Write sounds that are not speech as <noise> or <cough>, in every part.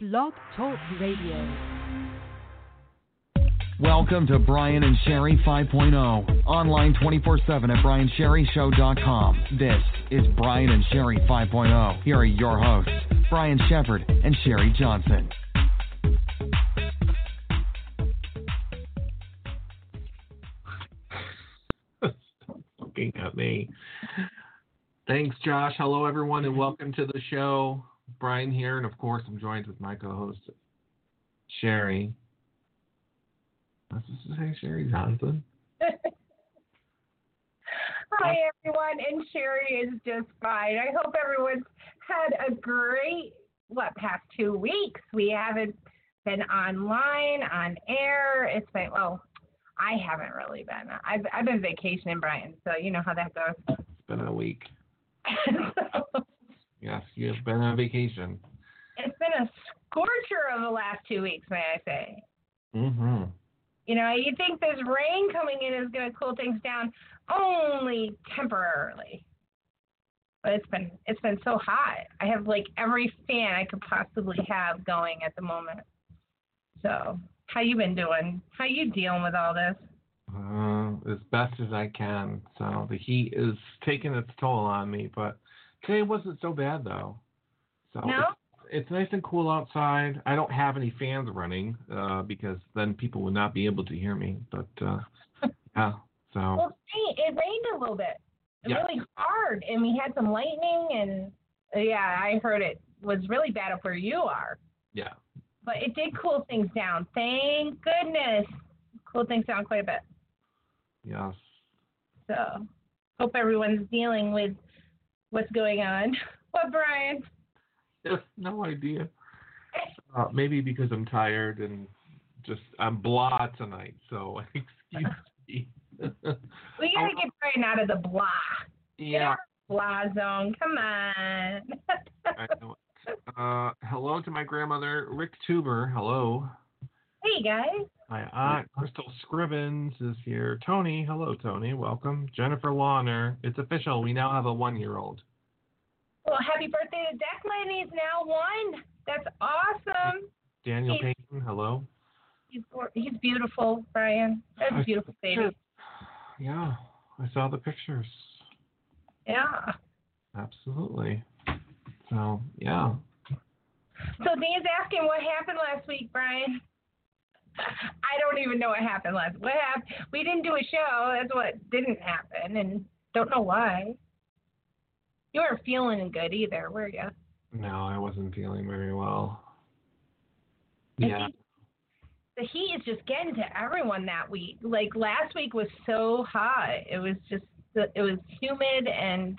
Blog Talk Radio. Welcome to Brian and Sherri 5.0. Online 24 7 at BrianSherriShow.com. This is Brian and Sherri 5.0. Here are your hosts, Brian Shepard and Sherri Johnson. looking at me. Thanks, Josh. Hello, everyone, and welcome to the show. Brian here, and of course, I'm joined with my co-host Sherri. What's this to say, Sherri Johnson? <laughs> Hi, everyone, and Sherri is just fine. I hope everyone's had a great, what, past two weeks. We haven't been online, on air. It's been, well, I haven't really been. I've, I've been vacationing, Brian, so you know how that goes. It's been a week. so, <laughs> <laughs> Yes, you've been on vacation. it's been a scorcher of the last two weeks, may I say. Mm-hmm. You know, you think this rain coming in is going to cool things down only temporarily. But it's been it's been so hot. I have like every fan I could possibly have going at the moment. So, how you been doing? How you dealing with all this? Uh, as best as I can. So the heat is taking its toll on me, but today wasn't so bad though. So No? it's, it's nice and cool outside. I don't have any fans running uh, because then people would not be able to hear me. But uh, <laughs> yeah, so Well, it rained a little bit, Yeah. really hard, and we had some lightning, and uh, yeah, I heard it was really bad up where you are. yeah, But it did cool things down. Thank goodness. Cool things down quite a bit. yes. So hope everyone's dealing with what's going on. <laughs> What, Brian? No idea. Uh, maybe because I'm tired and just I'm blah tonight. So <laughs> excuse me. We gotta <laughs> get Brian out of the blah. yeah. Blah zone. Come on. I know it. Uh, hello to my grandmother, Rick Tuber. Hello. hey guys. My aunt, Crystal Scrivens, is here. Tony, hello, Tony. Welcome. Jennifer Lawner. It's official. We now have a one year old. Well, happy birthday to Declan. He's now one. That's awesome. Daniel Hey. Payton, hello. He's he's beautiful, Brian. That's a beautiful baby. Yeah, I saw the pictures. Yeah. Absolutely. So, yeah. So Dan's asking what happened last week, Brian. <laughs> I don't even know what happened last. What happened? We didn't do a show. That's what didn't happen, and don't know why. You weren't feeling good either, were you? No, I wasn't feeling very well. Yeah. The heat is just getting to everyone that week. Like last week was so hot. It was just it was humid and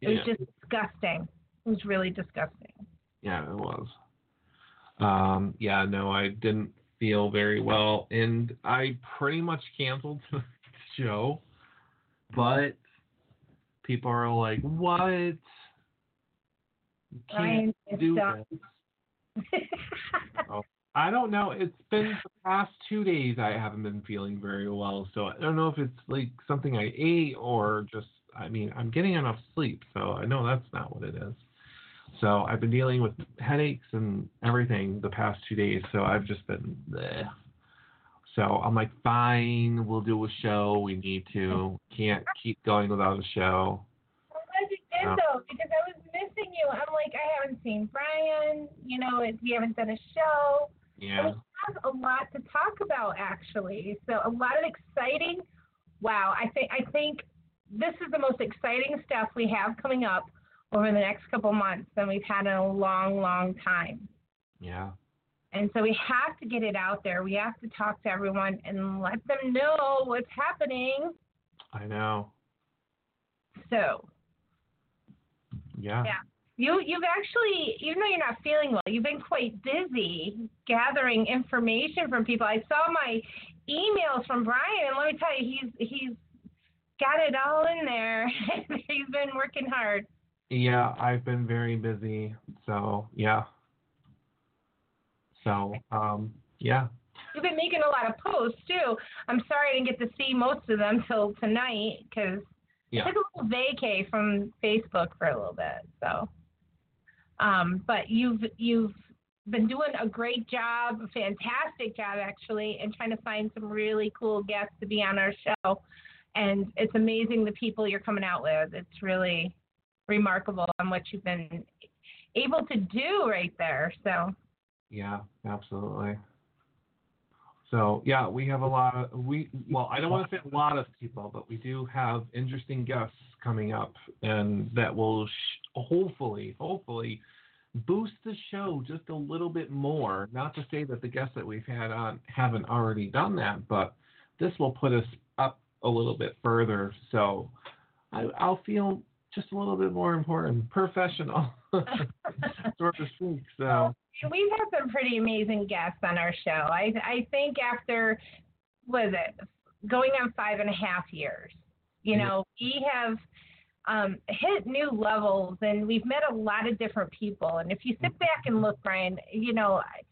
it was Yeah. just disgusting. It was really disgusting. Yeah, it was. Um, yeah, no, I didn't feel very well, and I pretty much canceled <laughs> the show. But people are like, "What? You can't do this." I don't know. It's been the past two days I haven't been feeling very well, so I don't know if it's like something I ate or just. I mean, I'm getting enough sleep, so I know that's not what it is. So I've been dealing with headaches and everything the past two days, so I've just been bleh. So I'm like, fine, we'll do a show. We need to. Can't keep going without a show. I'm glad you did Yeah. though, because I was missing you. I'm like, I haven't seen Brian. You know, we haven't done a show. Yeah. We have a lot to talk about actually. So a lot of exciting. Wow, I think I think this is the most exciting stuff we have coming up over the next couple months than we've had in a long, long time. Yeah. And so we have to get it out there. We have to talk to everyone and let them know what's happening. I know. So Yeah. Yeah. You you've actually even though you're not feeling well, you've been quite busy gathering information from people. I saw my emails from Brian and let me tell you he's he's got it all in there. <laughs> he's been working hard. Yeah, I've been very busy. So, yeah. So, um, yeah. You've been making a lot of posts too. I'm sorry I didn't get to see most of them till tonight because Yeah. I took a little vacay from Facebook for a little bit. So, um, but you've you've been doing a great job, a fantastic job actually, and trying to find some really cool guests to be on our show. And it's amazing the people you're coming out with. It's really remarkable on what you've been able to do right there. So Yeah, absolutely. So yeah, we have a lot of we. Well, I don't want to say a lot of people, but we do have interesting guests coming up, and that will sh- hopefully, hopefully, boost the show just a little bit more. Not to say that the guests that we've had on haven't already done that, but this will put us up a little bit further. So I, I'll feel just a little bit more important, professional, <laughs> sort of speak. So. We've had some pretty amazing guests on our show. I I think after was it going on five and a half years, you know, we have um, hit new levels and we've met a lot of different people. And if you sit back and look, Brian, you know, I,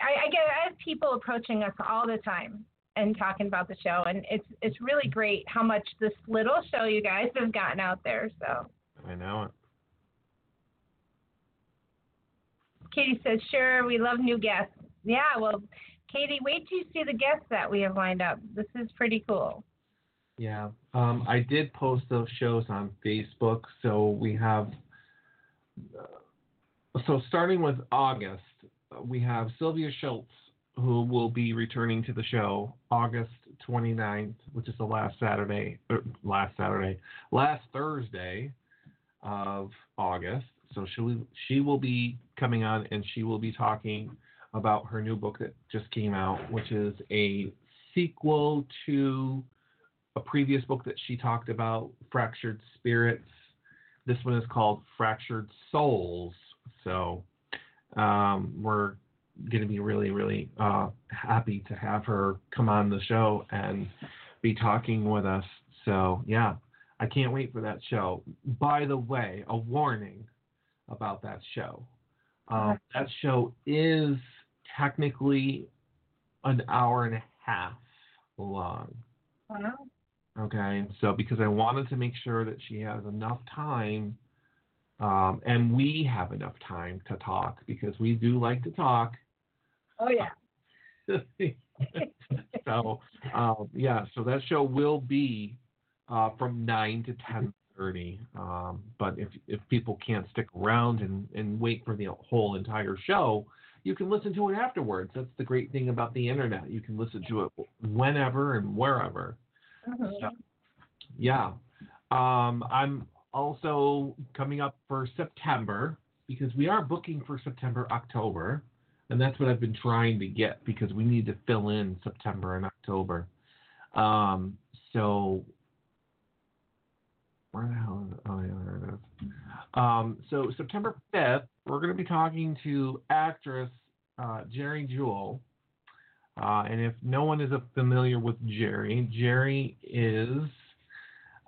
I, I get I have people approaching us all the time and talking about the show, and it's it's really great how much this little show you guys have gotten out there. So I know it. Katie says, sure, we love new guests. Yeah, well, Katie, wait till you see the guests that we have lined up. This is pretty cool. Yeah, um, I did post those shows on Facebook, so we have. Uh, so starting with August, we have Sylvia Schultz, who will be returning to the show August 29th, which is the last Saturday, er, last Saturday, last Thursday of August. So she will, she will be coming on and she will be talking about her new book that just came out, which is a sequel to a previous book that she talked about, Fractured Spirits. This one is called Fractured Souls. So um, we're going to be really, really uh, happy to have her come on the show and be talking with us. So yeah, I can't wait for that show. By the way, a warning about that show. Um, that show is technically an hour and a half long. Wow. Okay, so because I wanted to make sure that she has enough time, um, and we have enough time to talk because we do like to talk. Oh yeah. <laughs> <laughs> so um, yeah, so that show will be uh, from nine to ten thirty. Um, but if if people can't stick around and, and wait for the whole entire show, you can listen to it afterwards. That's the great thing about the internet. You can listen to it whenever and wherever. Mhm. So, yeah. Um, I'm also coming up for September because we are booking for September, October. And that's what I've been trying to get because we need to fill in September and October. Um, so, where the hell is it? Oh, yeah, there it is. Um, so, September 5th, we're going to be talking to actress uh, Geri Jewell. Uh, and if no one is familiar with Geri, Geri is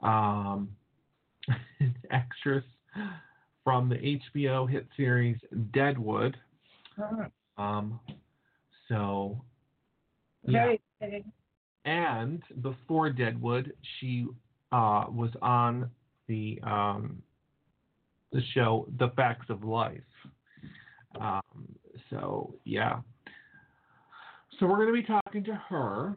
um, <laughs> an actress from the HBO hit series Deadwood. Mhm. Um, so, yeah. And before Deadwood, she uh, was on the um, the show The Facts of Life. Um, so yeah. So we're going to be talking to her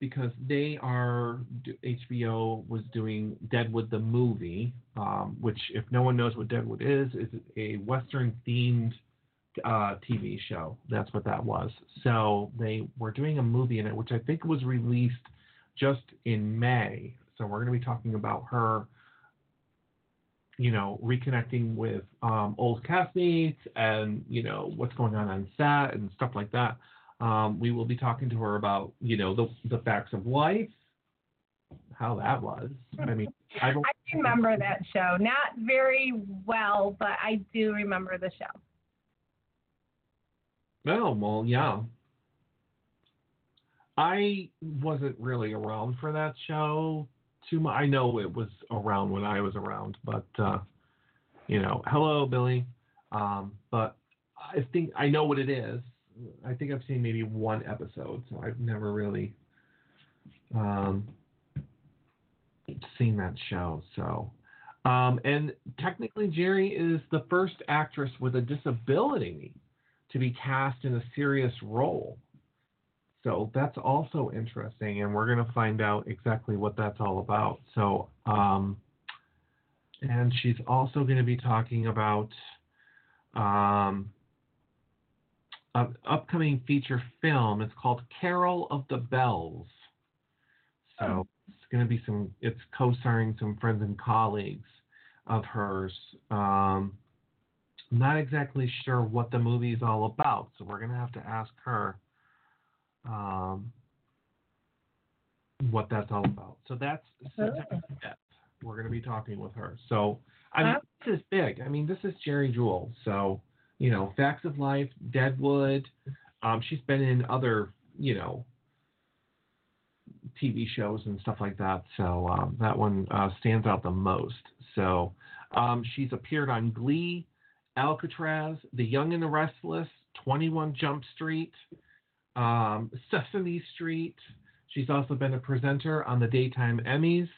because they are HBO was doing Deadwood the movie, um, which if no one knows what Deadwood is, is a Western themed uh, TV show. That's what that was. So they were doing a movie in it, which I think was released just in May. So we're going to be talking about her, you know, reconnecting with um, old castmates and you know what's going on on set and stuff like that. Um, we will be talking to her about you know the the facts of life, how that was. I mean, I don't. I remember that show. Not very well, but I do remember the show. Oh, well, yeah. I wasn't really around for that show too much. I know it was around when I was around, but uh, you know, hello, Billy. Um, but I think I know what it is. I think I've seen maybe one episode, so I've never really um, seen that show. So, um, and technically, Geri is the first actress with a disability to be cast in a serious role. So that's also interesting, and we're going to find out exactly what that's all about. So, um, and she's also going to be talking about um, an upcoming feature film. It's called Carol of the Bells. So it's going to be some. It's co-starring some friends and colleagues of hers. Um, not exactly sure what the movie is all about, so we're going to have to ask her um, what that's all about. So that's September 5th. We're going to be talking with her. So I mean, this is big. I mean, this is Geri Jewell. So you know, Facts of Life, Deadwood. Um, she's been in other, you know, TV shows and stuff like that. So um, that one uh, stands out the most. So um, she's appeared on Glee, Alcatraz, The Young and the Restless, 21 Jump Street, um, Sesame Street. She's also been a presenter on the Daytime Emmys.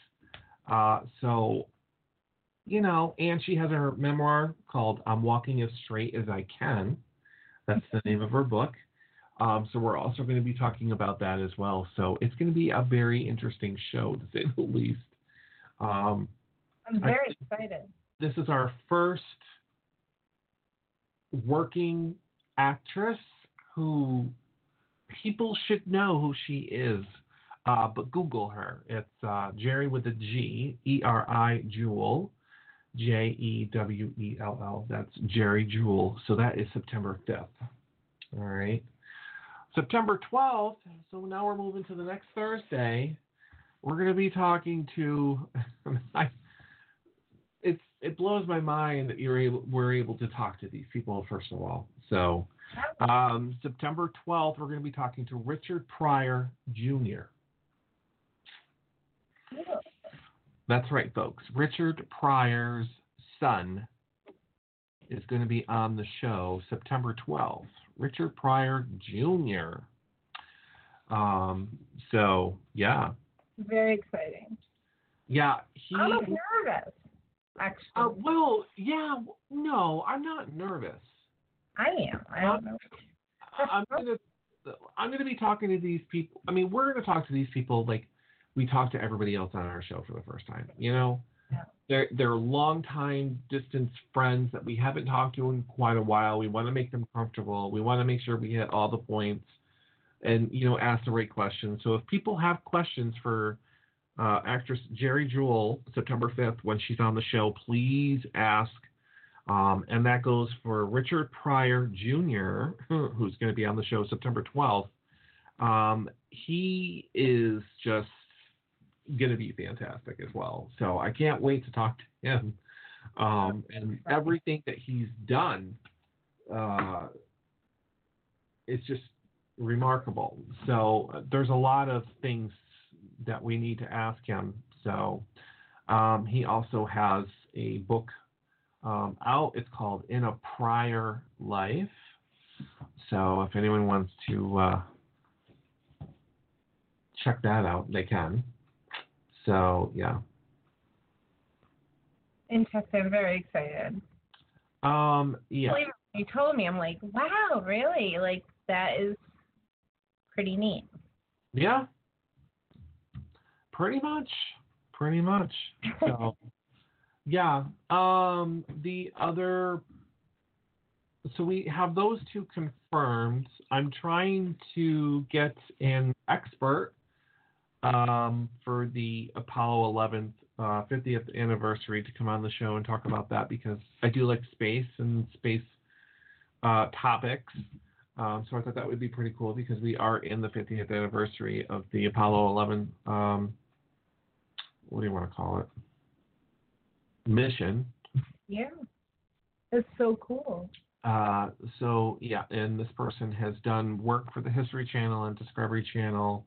Uh, so, you know, and she has her memoir called I'm Walking as Straight as I Can. That's the name of her book. Um, so we're also going to be talking about that as well. So it's going to be a very interesting show, to say the least. Um, I'm very excited. This is our first working actress who people should know who she is. Uh, but Google her. It's uh, Geri with a G, E R I Jewell, J E W E L L. That's Geri Jewell. So that is September 5th. All right. September 12th. So now we're moving to the next Thursday. We're going to be talking to. <laughs> I, it's it blows my mind that you're able we're able to talk to these people first of all. So um, September 12th, we're going to be talking to Richard Pryor Jr. That's right, folks. Richard Pryor's son is going to be on the show September 12th. Richard Pryor Jr. Um, so, yeah. Very exciting. Yeah, he. I'm nervous, actually. Uh, well, yeah, no, I'm not nervous. I am. I don't know. I'm gonna I'm gonna be talking to these people. I mean, we're gonna talk to these people like we talk to everybody else on our show for the first time. You know, Yeah. they're they're longtime distance friends that we haven't talked to in quite a while. We want to make them comfortable. We want to make sure we hit all the points, and you know, ask the right questions. So if people have questions for uh, actress Geri Jewell, September 5th, when she's on the show, please ask. Um, and that goes for Richard Pryor Jr., <laughs> who's going to be on the show September 12th. Um, he is just going to be fantastic as well. So I can't wait to talk to him. Um, and everything that he's done uh, is just remarkable. So uh, there's a lot of things that we need to ask him. So um, he also has a book um, out. It's called In a Pryor Life. So if anyone wants to uh, check that out, they can. So yeah. Interesting. Very excited. Um, yeah. Believe it, when You told me. I'm like, wow, really? Like that is pretty neat. Yeah. Pretty much. Pretty much. <laughs> So yeah. Um the other so we have those two confirmed. I'm trying to get an expert um, for the Apollo 11th uh, 50th anniversary to come on the show and talk about that because I do like space and space uh, topics. Um, so I thought that would be pretty cool because we are in the 50th anniversary of the Apollo 11. Um, what do you want to call it? Mission. Yeah. That's so cool. Uh, so yeah, and this person has done work for the History Channel and Discovery Channel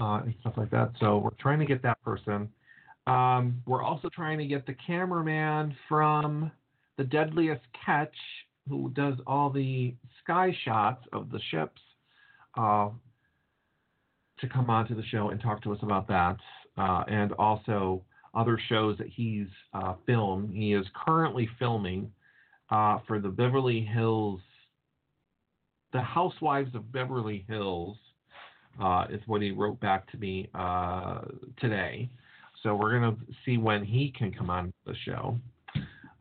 uh, and stuff like that. So we're trying to get that person. Um, we're also trying to get the cameraman from the Deadliest Catch, who does all the sky shots of the ships, uh, to come onto the show and talk to us about that, uh, and also other shows that he's uh, filmed. He is currently filming uh, for the Beverly Hills The Housewives of Beverly Hills uh, is what he wrote back to me uh, today. So we're gonna see when he can come on the show.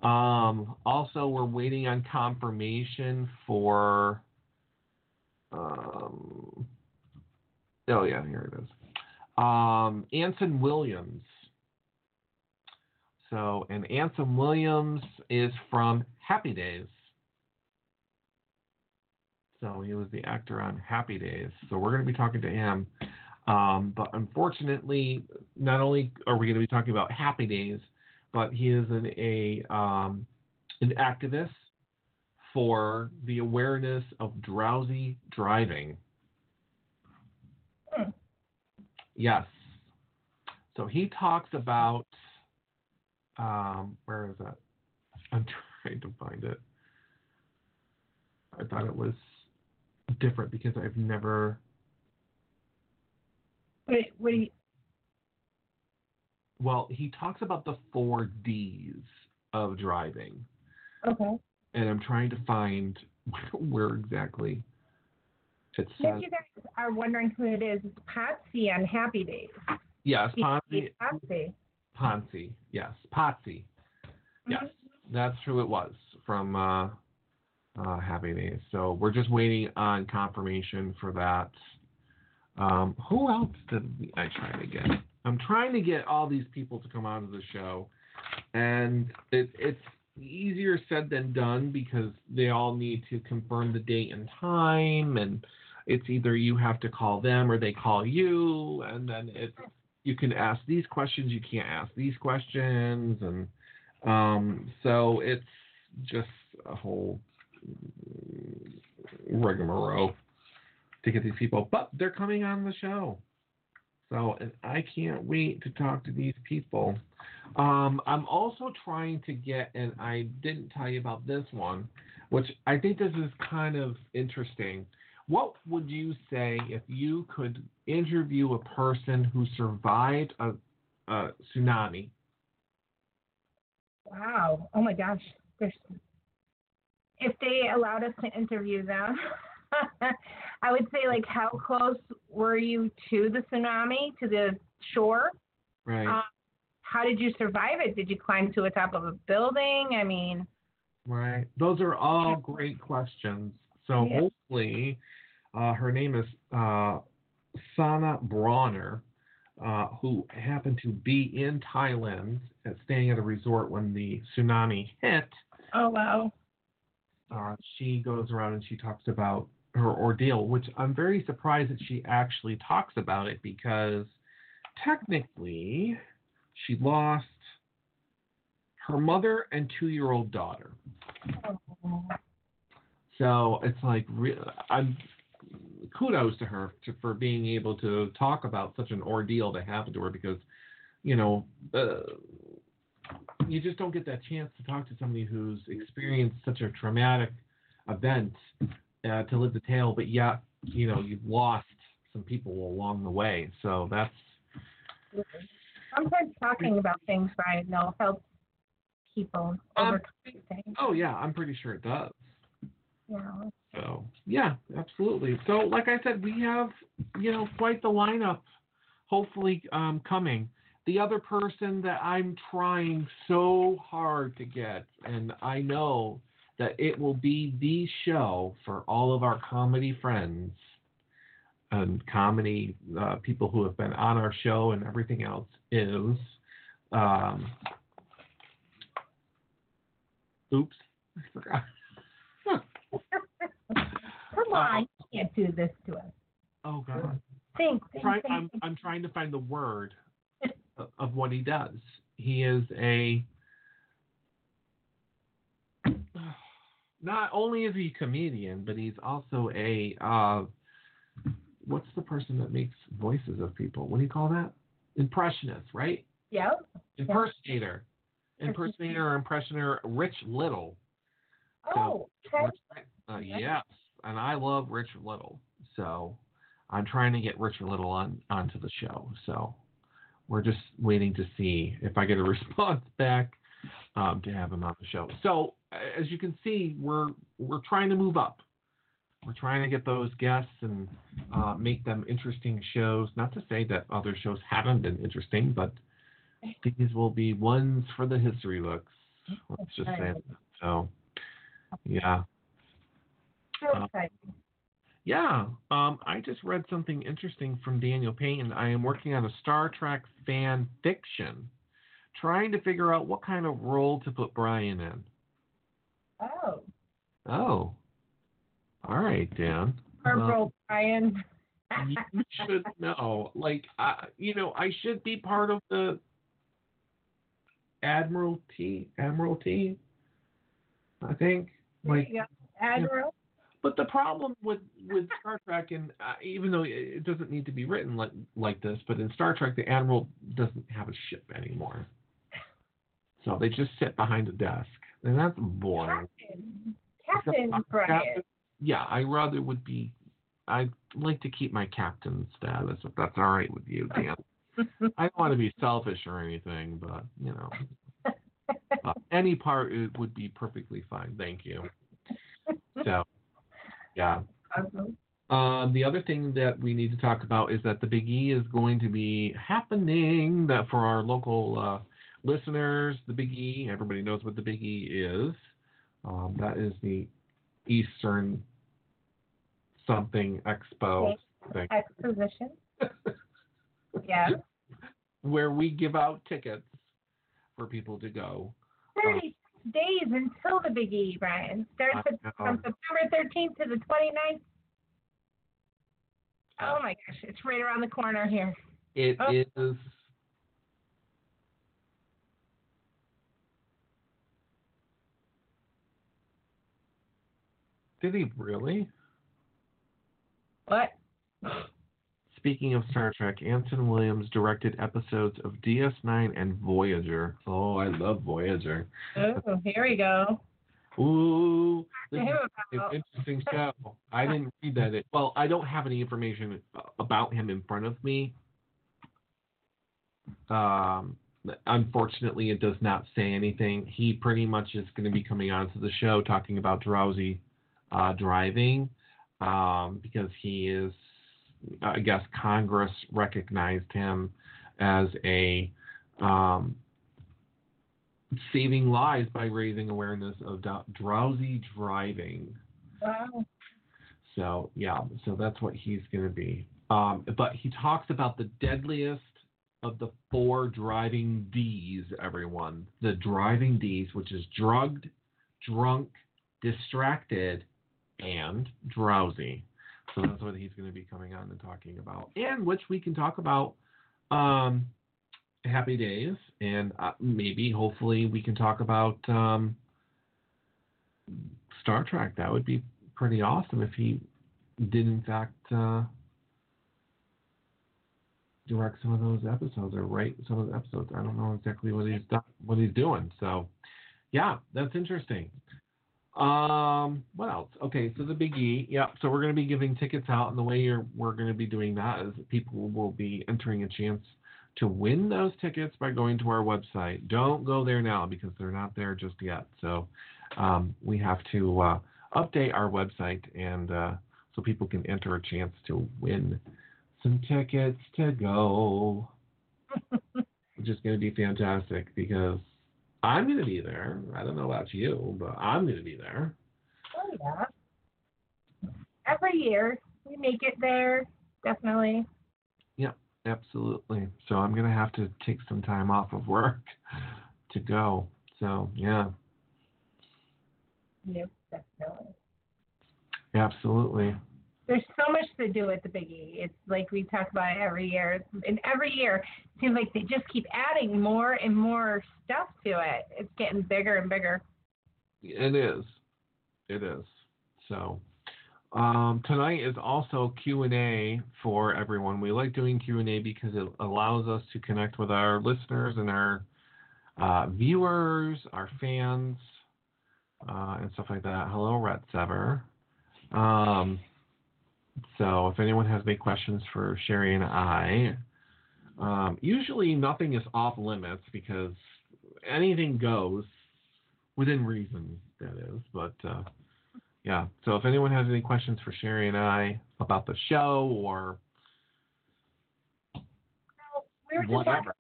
Um, also, we're waiting on confirmation for. Um, oh yeah, here it is. Um, Anson Williams. So, and Anson Williams is from Happy Days. So he was the actor on Happy Days. So we're going to be talking to him. Um, but unfortunately, not only are we going to be talking about Happy Days, but he is an, a um, an activist for the awareness of drowsy driving. Hmm. Yes. So he talks about um, where is that? <laughs> I'm trying to find it. I thought it was different because I've never. Wait, what do you, Well, he talks about the four D's of driving, okay. and I'm trying to find <laughs> where exactly it says. If you guys are wondering who it is, it's Patsy on Happy Days. Yes, Ponzi. Patsy. Ponzi. Yes, Potsy. Yes, Mm-hmm. that's who it was from uh, uh, Happy Days. So we're just waiting on confirmation for that. Um, who else did we, I try to get? I'm trying to get all these people to come onto the show, and it, it's easier said than done because they all need to confirm the date and time, and it's either you have to call them or they call you, and then it's you can ask these questions, you can't ask these questions, and um, so it's just a whole rigmarole to get these people. But they're coming on the show. So and I can't wait to talk to these people. Um, I'm also trying to get, and I didn't tell you about this one, which I think this is kind of interesting. What would you say if you could interview a person who survived a, a tsunami? Wow. Oh my gosh. There's, if they allowed us to interview them, <laughs> I would say like how close were you to the tsunami, to the shore? Right. Uh, how did you survive it? Did you climb to the top of a building? I mean, Right. Those are all great questions. So Yeah. hopefully, uh, her name is uh, Sana Bronner, uh, who happened to be in Thailand, at, staying at a resort when the tsunami hit. oh wow. Uh, she goes around and she talks about her ordeal, which I'm very surprised that she actually talks about it because technically she lost her mother and two-year-old daughter. Oh, So it's like I'm kudos to her to, for being able to talk about such an ordeal that happened to her because you know uh, you just don't get that chance to talk to somebody who's experienced such a traumatic event uh, to live the tale, but yet you know you've lost some people along the way. So that's Sometimes talking about things, Brian, though, helps people Um, things. oh yeah, I'm pretty sure it does. Know. So yeah, absolutely. So like I said, we have you know quite the lineup, hopefully um, coming. The other person that I'm trying so hard to get, and I know that it will be the show for all of our comedy friends and comedy uh, people who have been on our show and everything else is. Um, oops, I forgot. <laughs> On, you can't do this to us. Oh God. Think, think, Try, think, I'm think. I'm trying to find the word <laughs> of- what he does. He is a <sighs> not only is he a comedian, but he's also a uh, what's the person that makes voices of people? What do you call that? Impressionist, right? Yep. Impersonator. Impersonator or impressioner, Rich Little. Oh, okay. Uh, yes, and I love Richard Little, so I'm trying to get Richard Little on onto the show. So we're just waiting to see if I get a <laughs> response back um, to have him on the show. So as you can see, we're we're trying to move up. we're trying to get those guests and uh, make them interesting shows. Not to say that other shows haven't been interesting, but these will be ones for the history books. Let's just say that. So, yeah. So Uh, exciting. Yeah, um, I just read something interesting from Daniel Payne. I am working on a Star Trek fan fiction, trying to figure out what kind of role to put Brian in. Oh, Oh, all right, Dan. Corporal Brian. you <laughs> should know. Like, uh, you know, I should be part of the Admiralty. Admiralty. I think. Like. Admiral. But the problem with with Star Trek, and uh, even though it- doesn't need to be written like like this, but in Star Trek, the admiral doesn't have a ship anymore. So they just sit behind a desk, and that's boring. Captain. Captain Captain- Brian. Yeah, I rather would be. I'd like to keep my captain status if that's all right with you, Dan. <laughs> I don't want to be selfish or anything, but you know, <laughs> uh, any part it would be perfectly fine. Thank you. <laughs> So, yeah. Um, the other thing that we need to talk about is that the Big E is going to be happening. That for our local uh, listeners, the Big E, everybody knows what the Big E is. Um, that is the Eastern something expo thing, Exposition. <laughs> Yeah. where we give out tickets for people to go. 30 days until the Big E, Brian. Starts I at- know. from September 13th to the 29th. Oh my gosh, it's right around the corner here. It Oh. is. Did he really? What? Speaking of Star Trek, Anson Williams directed episodes of DS9 and Voyager. Oh, I love Voyager. Oh, here we go. Ooh, this is an interesting show. I didn't read that. It, well, I don't have any information about him in front of me. Um, unfortunately, it does not say anything. He pretty much is going to be coming onto the show talking about drowsy uh, driving um, because he is, I guess, Congress recognized him as a um, saving lives by raising awareness of drowsy driving. Wow. So yeah, so that's what he's going to be. Um, but he talks about the deadliest of the four driving D's. Everyone, the driving D's, which is drugged, drunk, distracted, and drowsy. So that's what he's going to be coming on and talking about, and which we can talk about. Um, Happy Days, and uh, maybe, hopefully, we can talk about um, Star Trek. That would be pretty awesome if he did, in fact, uh, direct some of those episodes or write some of the episodes. I don't know exactly what he's what he's doing. So, yeah, that's interesting. Um, what else? Okay, so the Big E. Yeah, so we're going to be giving tickets out, and the way you're, we're going to be doing that is people will be entering a chance to win those tickets by going to our website. Don't go there now because they're not there just yet. So um, we have to uh, update our website and uh, so people can enter a chance to win some tickets to go, <laughs> which is going to be fantastic because I'm going to be there. I don't know about you, but I'm going to be there. Oh, yeah. Every year we make it there, definitely. Yeah, absolutely. So I'm going to have to take some time off of work <laughs> to go. So, yeah, Yep, definitely. absolutely. There's so much to do at the Biggie. It's like we talk about every year, and every year it seems like they just keep adding more and more stuff to it. It's getting bigger and bigger. It is. It is. So um, tonight is also Q and A for everyone. We like doing Q and A because it allows us to connect with our listeners and our uh, viewers, our fans, uh, and stuff like that. Hello, Ret Sever. Um, so if anyone has any questions for Sherri and I, um, usually nothing is off limits because anything goes within reason, that is. But uh, yeah. So if anyone has any questions for Sherri and I about the show or We were just talking, whatever,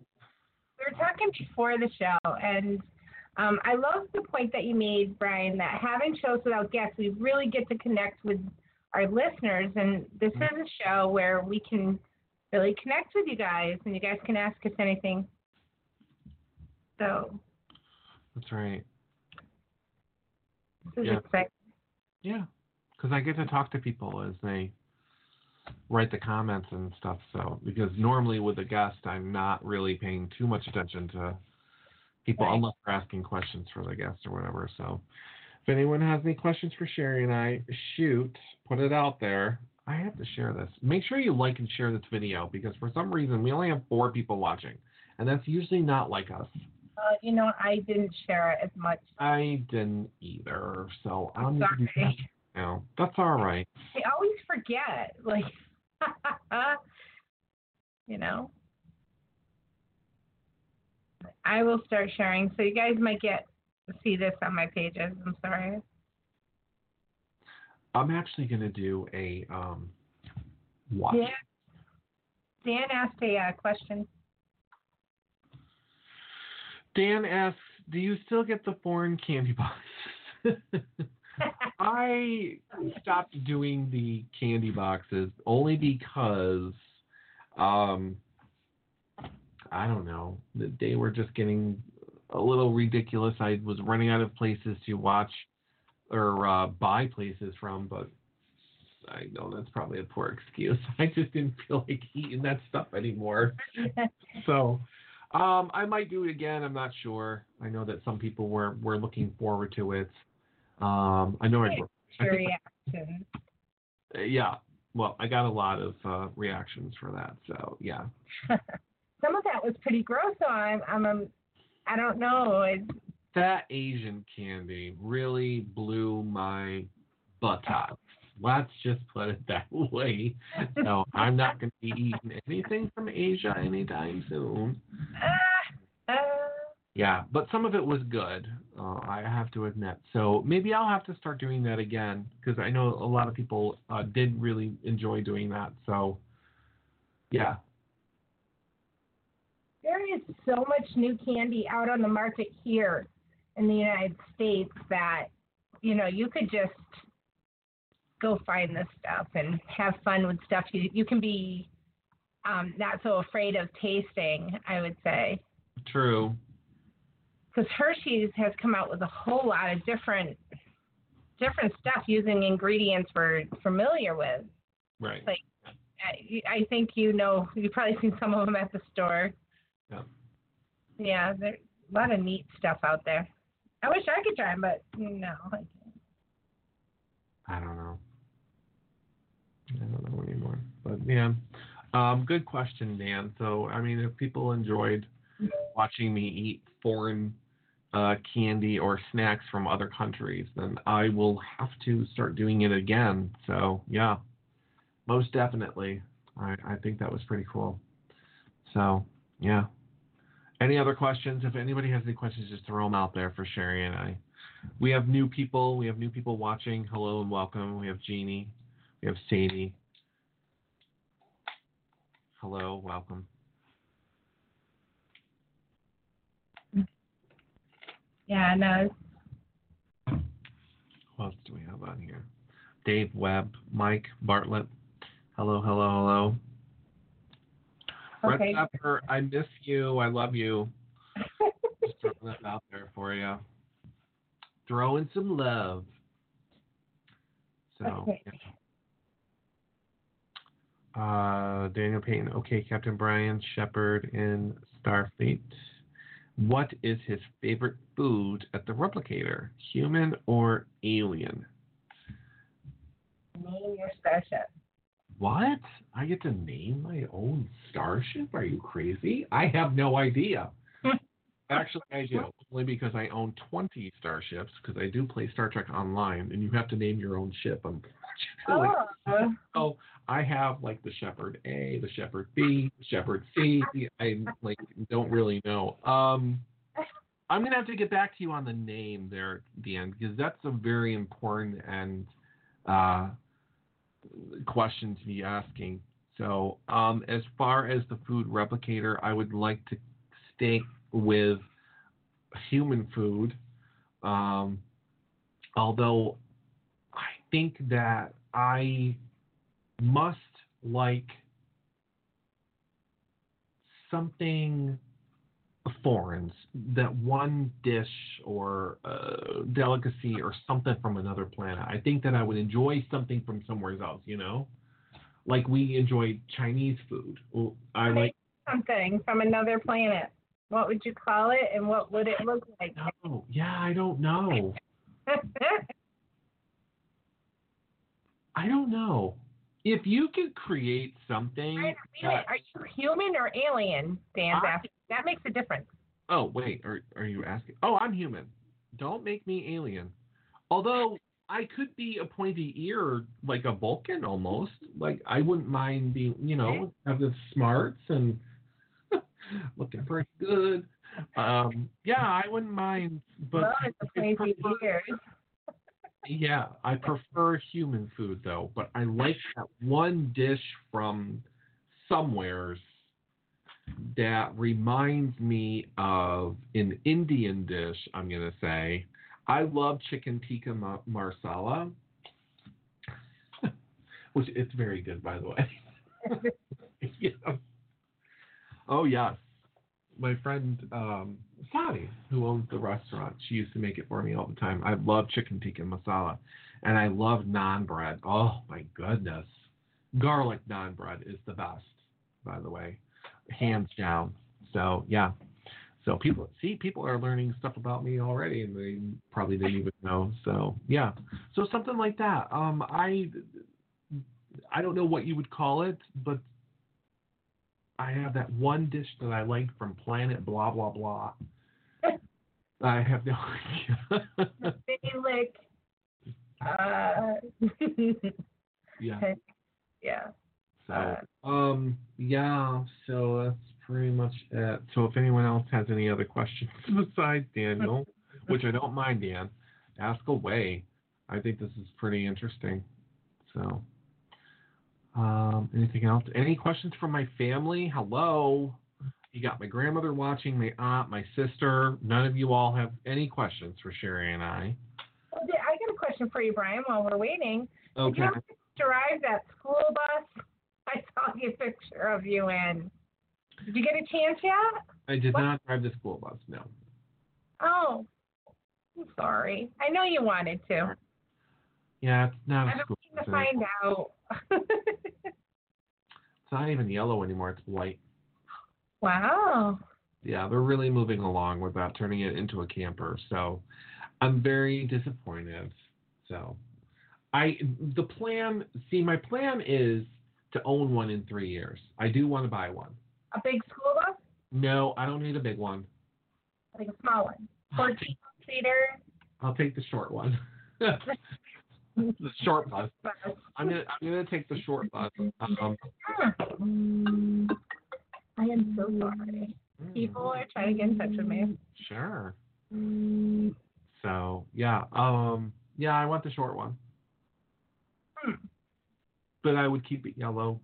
we were talking before the show, and um, I love the point that you made, Brian, that having shows without guests, we really get to connect with our listeners, and this mm-hmm. is a show where we can really connect with you guys, and you guys can ask us anything. So that's right. this is Yeah. exciting. Yeah, because I get to talk to people as they write the comments and stuff. So because normally with a guest, I'm not really paying too much attention to people Right. unless they're asking questions for the guest or whatever. So if anyone has any questions for Sherri and I, shoot, put it out there. I have to share this. Make sure you like and share this video because for some reason we only have four people watching, and that's usually not like us. Uh, you know, I didn't share it as much. I didn't either, so I'm do that Sorry. now. That's all right. I always forget. Like, <laughs> you know. I will start sharing, so you guys might get see this on my pages. I'm sorry. I'm actually gonna do a um watch. Yeah. Dan asked a uh, question. Dan asks, "Do you still get the foreign candy boxes?" <laughs> I stopped doing the candy boxes only because, um, I don't know, they were just getting a little ridiculous. I was running out of places to watch or uh, buy places from, but I know that's probably a poor excuse. <laughs> I just didn't feel like eating that stuff anymore. <laughs> So um, I might do it again. I'm not sure. I know that some people were, were looking forward to it. Um, I know I, I Your reaction. <laughs> yeah. Well, I got a lot of uh, reactions for that. So yeah. Some of that was pretty gross, so I'm, I'm, I don't know. It, That Asian candy really blew my buttocks. Let's just put it that way. So I'm not going to be eating anything from Asia anytime soon. uh, uh, Yeah, but some of it was good. Uh, I have to admit. So maybe I'll have to start doing that again because I know a lot of people uh, did really enjoy doing that. So yeah, is so much new candy out on the market here in the United States that you know you could just go find this stuff and have fun with stuff you you can be um, not so afraid of tasting. I would say true. because Hershey's has come out with a whole lot of different different stuff using ingredients we're familiar with. Right. Like- I, I think you know you've probably seen some of them at the store. Yeah. Yeah, there's a lot of neat stuff out there. I wish I could try but no. I can't. I don't know. I don't know anymore. But yeah, um, good question, Dan. So I mean, if people enjoyed watching me eat foreign uh, candy or snacks from other countries, then I will have to start doing it again. So yeah, most definitely. I, I think that was pretty cool. So yeah. Any other questions? If anybody has any questions, just throw them out there for Sherri and I. We have new people. We have new people watching. Hello and welcome. We have Jeannie. We have Sadie. Hello, welcome. Yeah, no. Who else do we have on here? Dave Webb, Mike Bartlett. Hello, hello, hello. Okay. Red Pepper, I miss you. I love you. Just throwing that out there for you. Throwing some love. So, Okay. yeah. Uh, Daniel Payton. Okay, Captain Brian Shepard in Starfleet. What is his favorite food at the replicator? Human or alien? Name your starship. What? I get to name my own starship? Are you crazy? I have no idea. <laughs> Actually, I do. Only because I own 20 starships, because I do play Star Trek Online, and you have to name your own ship, unfortunately. <laughs> Oh, So I have like the Shepherd A, the Shepherd B, the Shepherd C. I like don't really know. Um, I'm gonna have to get back to you on the name there at the end because that's a very important and uh, question to be asking. So, um, as far as the food replicator, I would like to stay with human food. Um, although I think that I must like something foreigns, that one dish or uh, delicacy or something from another planet. I think that I would enjoy something from somewhere else, you know? Like we enjoy Chinese food. I like Something from another planet. What would you call it, and what would it look like? oh, yeah, I don't know. <laughs> I don't know. If you could create something that- Are you human or alien, Dan's I-? That makes a difference. Oh wait, are are you asking? Oh, I'm human. Don't make me alien. Although I could be a pointy ear, like a Vulcan almost. Like I wouldn't mind being, you know, have the smarts and <laughs> looking pretty good. Um, yeah, I wouldn't mind. But well, it's a pointy <laughs> yeah, I prefer human food though. But I like that one dish from somewheres that reminds me of an Indian dish. I'm gonna say I love chicken tikka ma- marsala, <laughs> which it's very good by the way. <laughs> <laughs> yeah. Oh yes, my friend um, Sadi, who owns the restaurant, she used to make it for me all the time. I love chicken tikka masala, and I love naan bread. Oh my goodness, garlic naan bread is the best, by the way, hands down. So yeah, so people see people are learning stuff about me already, and they probably didn't even know. So yeah, so something like that. Um, I I don't know what you would call it, but I have that one dish that I like from Planet Blah Blah Blah. <laughs> I have no idea. <laughs> Uh, <laughs> yeah. yeah. So um yeah, so that's pretty much it. So if anyone else has any other questions <laughs> besides Daniel, <laughs> which I don't mind, Dan, ask away. I think this is pretty interesting. So um anything else? Any questions from my family? Hello. You got my grandmother watching, my aunt, my sister. None of you all have any questions for Sherri and I. Well, I got a question for you, Brian. While we're waiting, did Okay. you ever drive that school bus? I saw a picture of you in. Did you get a chance yet? I did What? not drive the school bus, no. Oh, I'm sorry. I know you wanted to. Yeah, it's not a I've school bus. to find out. <laughs> It's not even yellow anymore, it's white. wow. Yeah, they're really moving along without turning it into a camper. So I'm very disappointed. So I the plan see my plan is to own one in three years. I do want to buy one. A big school bus? No, I don't need a big one. Like a small one? I'll <sighs> 14 take, seater I'll take the short one. <laughs> the short bus. I'm gonna I'm gonna take the short bus. Um, Hmm. I am so sorry. People are trying to get in touch with me. Sure. So yeah, um, yeah, I want the short one. Hmm. But I would keep it yellow.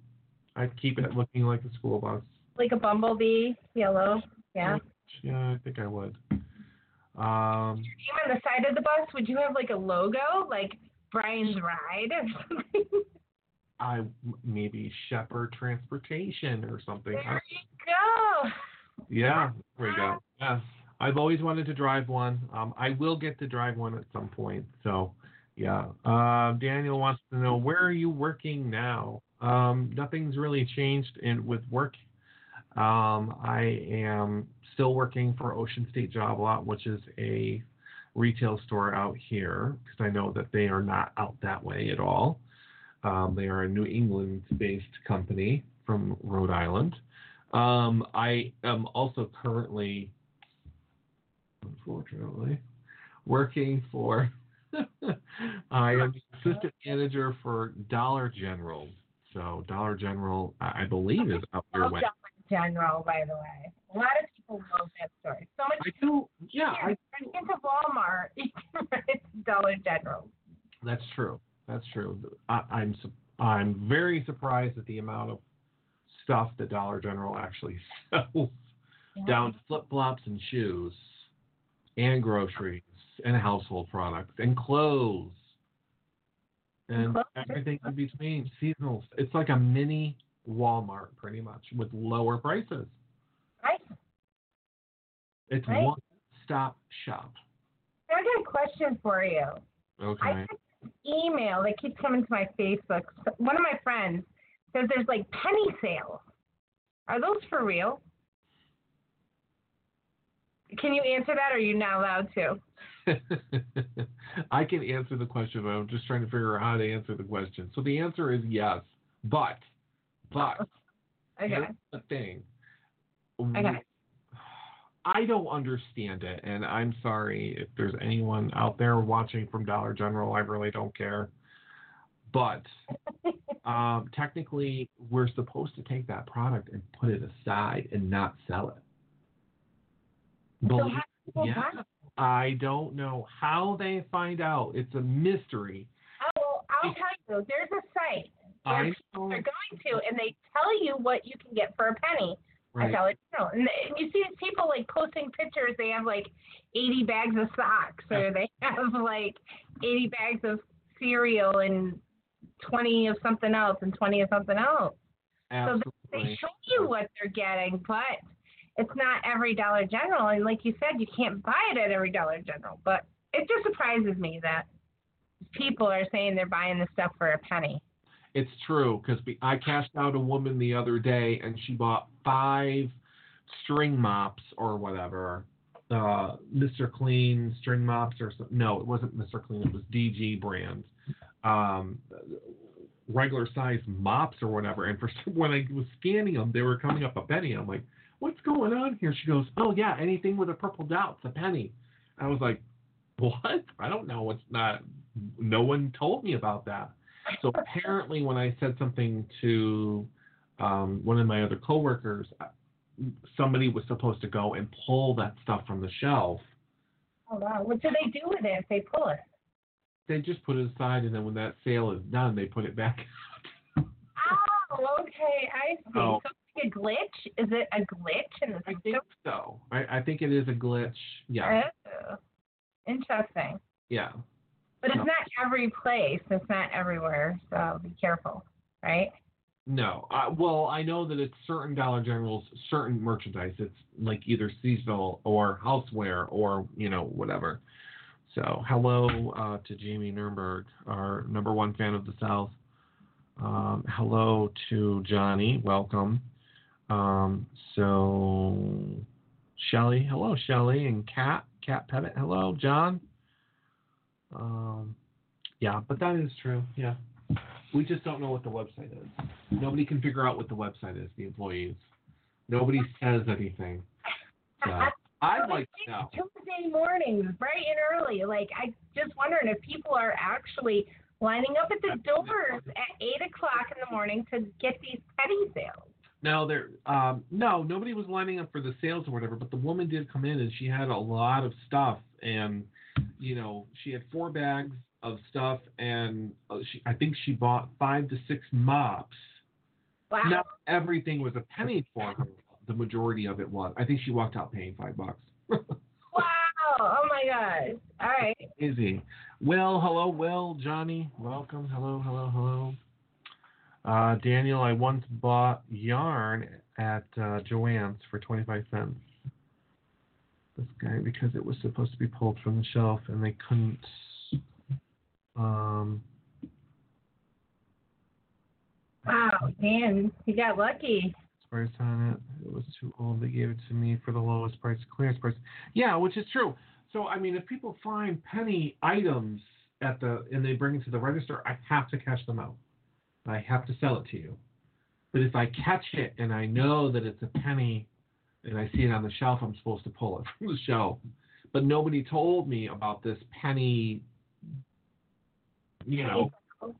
I'd keep it looking like a school bus. Like a bumblebee, yellow. Yeah. Yeah, I think I would. Um, on the side of the bus, would you have like a logo, like Brian's Ride or something? I maybe Shepherd Transportation or something. There you go. yeah, there we go. Yeah, I've always wanted to drive one. Um, I will get to drive one at some point. So, yeah. Uh, Daniel wants to know where are you working now? Um, nothing's really changed in with work. Um, I am still working for Ocean State Job Lot, which is a retail store out here because I know that they are not out that way at all. Um, they are a New England-based company from Rhode Island. Um, I am also currently, unfortunately, working for. <laughs> I am assistant manager for Dollar General. So Dollar General, I believe, is out your Oh, way. Dollar General, by the way. A lot of people love that store. So much. I do. Yeah, I, into Walmart. <laughs> You can run it to Dollar General. that's true. That's true. I, I'm I'm very surprised at the amount of stuff that Dollar General actually <laughs> sells, down to flip flops and shoes, and groceries and household products and clothes. And Clothes. everything in between, seasonals. It's like a mini Walmart, pretty much, with lower prices. Right. It's Right. one stop shop. I got a question for you. Okay. I this email that keeps coming to my Facebook. One of my friends says there's like penny sales. Are those for real? Can you answer that, or are you not allowed to? <laughs> I can answer the question, but I'm just trying to figure out how to answer the question. So the answer is yes, but, but <laughs> Okay. here's the thing. Okay. I don't understand it, and I'm sorry if there's anyone out there watching from Dollar General. I really don't care. But <laughs> um, technically, we're supposed to take that product and put it aside and not sell it. Believe- do people yeah. buy it? I don't know how they find out. It's a mystery. Oh, well, I'll tell you. There's a site I where they're going to, and they tell you what you can get for a penny. I right? tell it no. And, and you see these people like posting pictures. They have like 80 bags of socks, or they <laughs> have like 80 bags of cereal and 20 of something else and 20 of something else. Absolutely. So they show you what they're getting, but it's not every Dollar General. And like you said, you can't buy it at every Dollar General. But it just surprises me that people are saying they're buying this stuff for a penny. It's true because I cashed out a woman the other day and she bought five string mops or whatever. Uh, Mr. Clean string mops or some, no, it wasn't Mr. Clean. It was DG brand. Um, regular size mops or whatever. And for <laughs> when I was scanning them, they were coming up a penny. I'm like, what's going on here? She goes, oh yeah, anything with a purple dot's a penny. I was like, what? I don't know. It's not. No one told me about that. So apparently, when I said something to um, one of my other coworkers, uh, somebody was supposed to go and pull that stuff from the shelf. Oh wow! What do they do with it if they pull it? They just put it aside, and then when that sale is done, they put it back. <laughs> Oh, okay, I see. Oh. So a glitch? Is it a glitch in the I system? think so. I, I think it is a glitch. Yeah. Oh, interesting. Yeah. But it's No. not every place. It's not everywhere. So be careful, right? No. Uh, well, I know that it's certain Dollar Generals, certain merchandise. It's like either seasonal or houseware or, you know, whatever. So, hello uh, to Jamie Nurnberg, our number one fan of the South. Um, hello to Johnny. Welcome. Um, so, Shelly. Hello, Shelly. And Kat. Kat Pettit. Hello, John. Um, yeah, but that is true. Yeah. We just don't know what the website is. Nobody can figure out what the website is, the employees. Nobody says anything. So I'd like to know. Tuesday mornings, bright and early. Like I just wondering if people are actually lining up at the doors at eight o'clock in the morning to get these penny sales. No, there um no, nobody was lining up for the sales or whatever, but the woman did come in and she had a lot of stuff and you know, she had four bags of stuff and uh, she I think she bought 5 to 6 mops. Wow. Not everything was a penny for her. The majority of it was. I think she walked out paying 5 bucks. <laughs> Wow. Oh my gosh. All right. Easy. Well, hello, Will, Johnny, welcome. Hello, hello, hello. Uh, Daniel, I once bought yarn at uh, Joann's for 25 cents. This guy, because it was supposed to be pulled from the shelf and they couldn't. Um, Wow, man, you got lucky. price on it. It was too old. They gave it to me for the lowest price, clearance price. Yeah, which is true. So I mean, if people find penny items at the and they bring it to the register, I have to cash them out. I have to sell it to you. But if I catch it and I know that it's a penny and I see it on the shelf, I'm supposed to pull it from the shelf. But nobody told me about this penny, you know,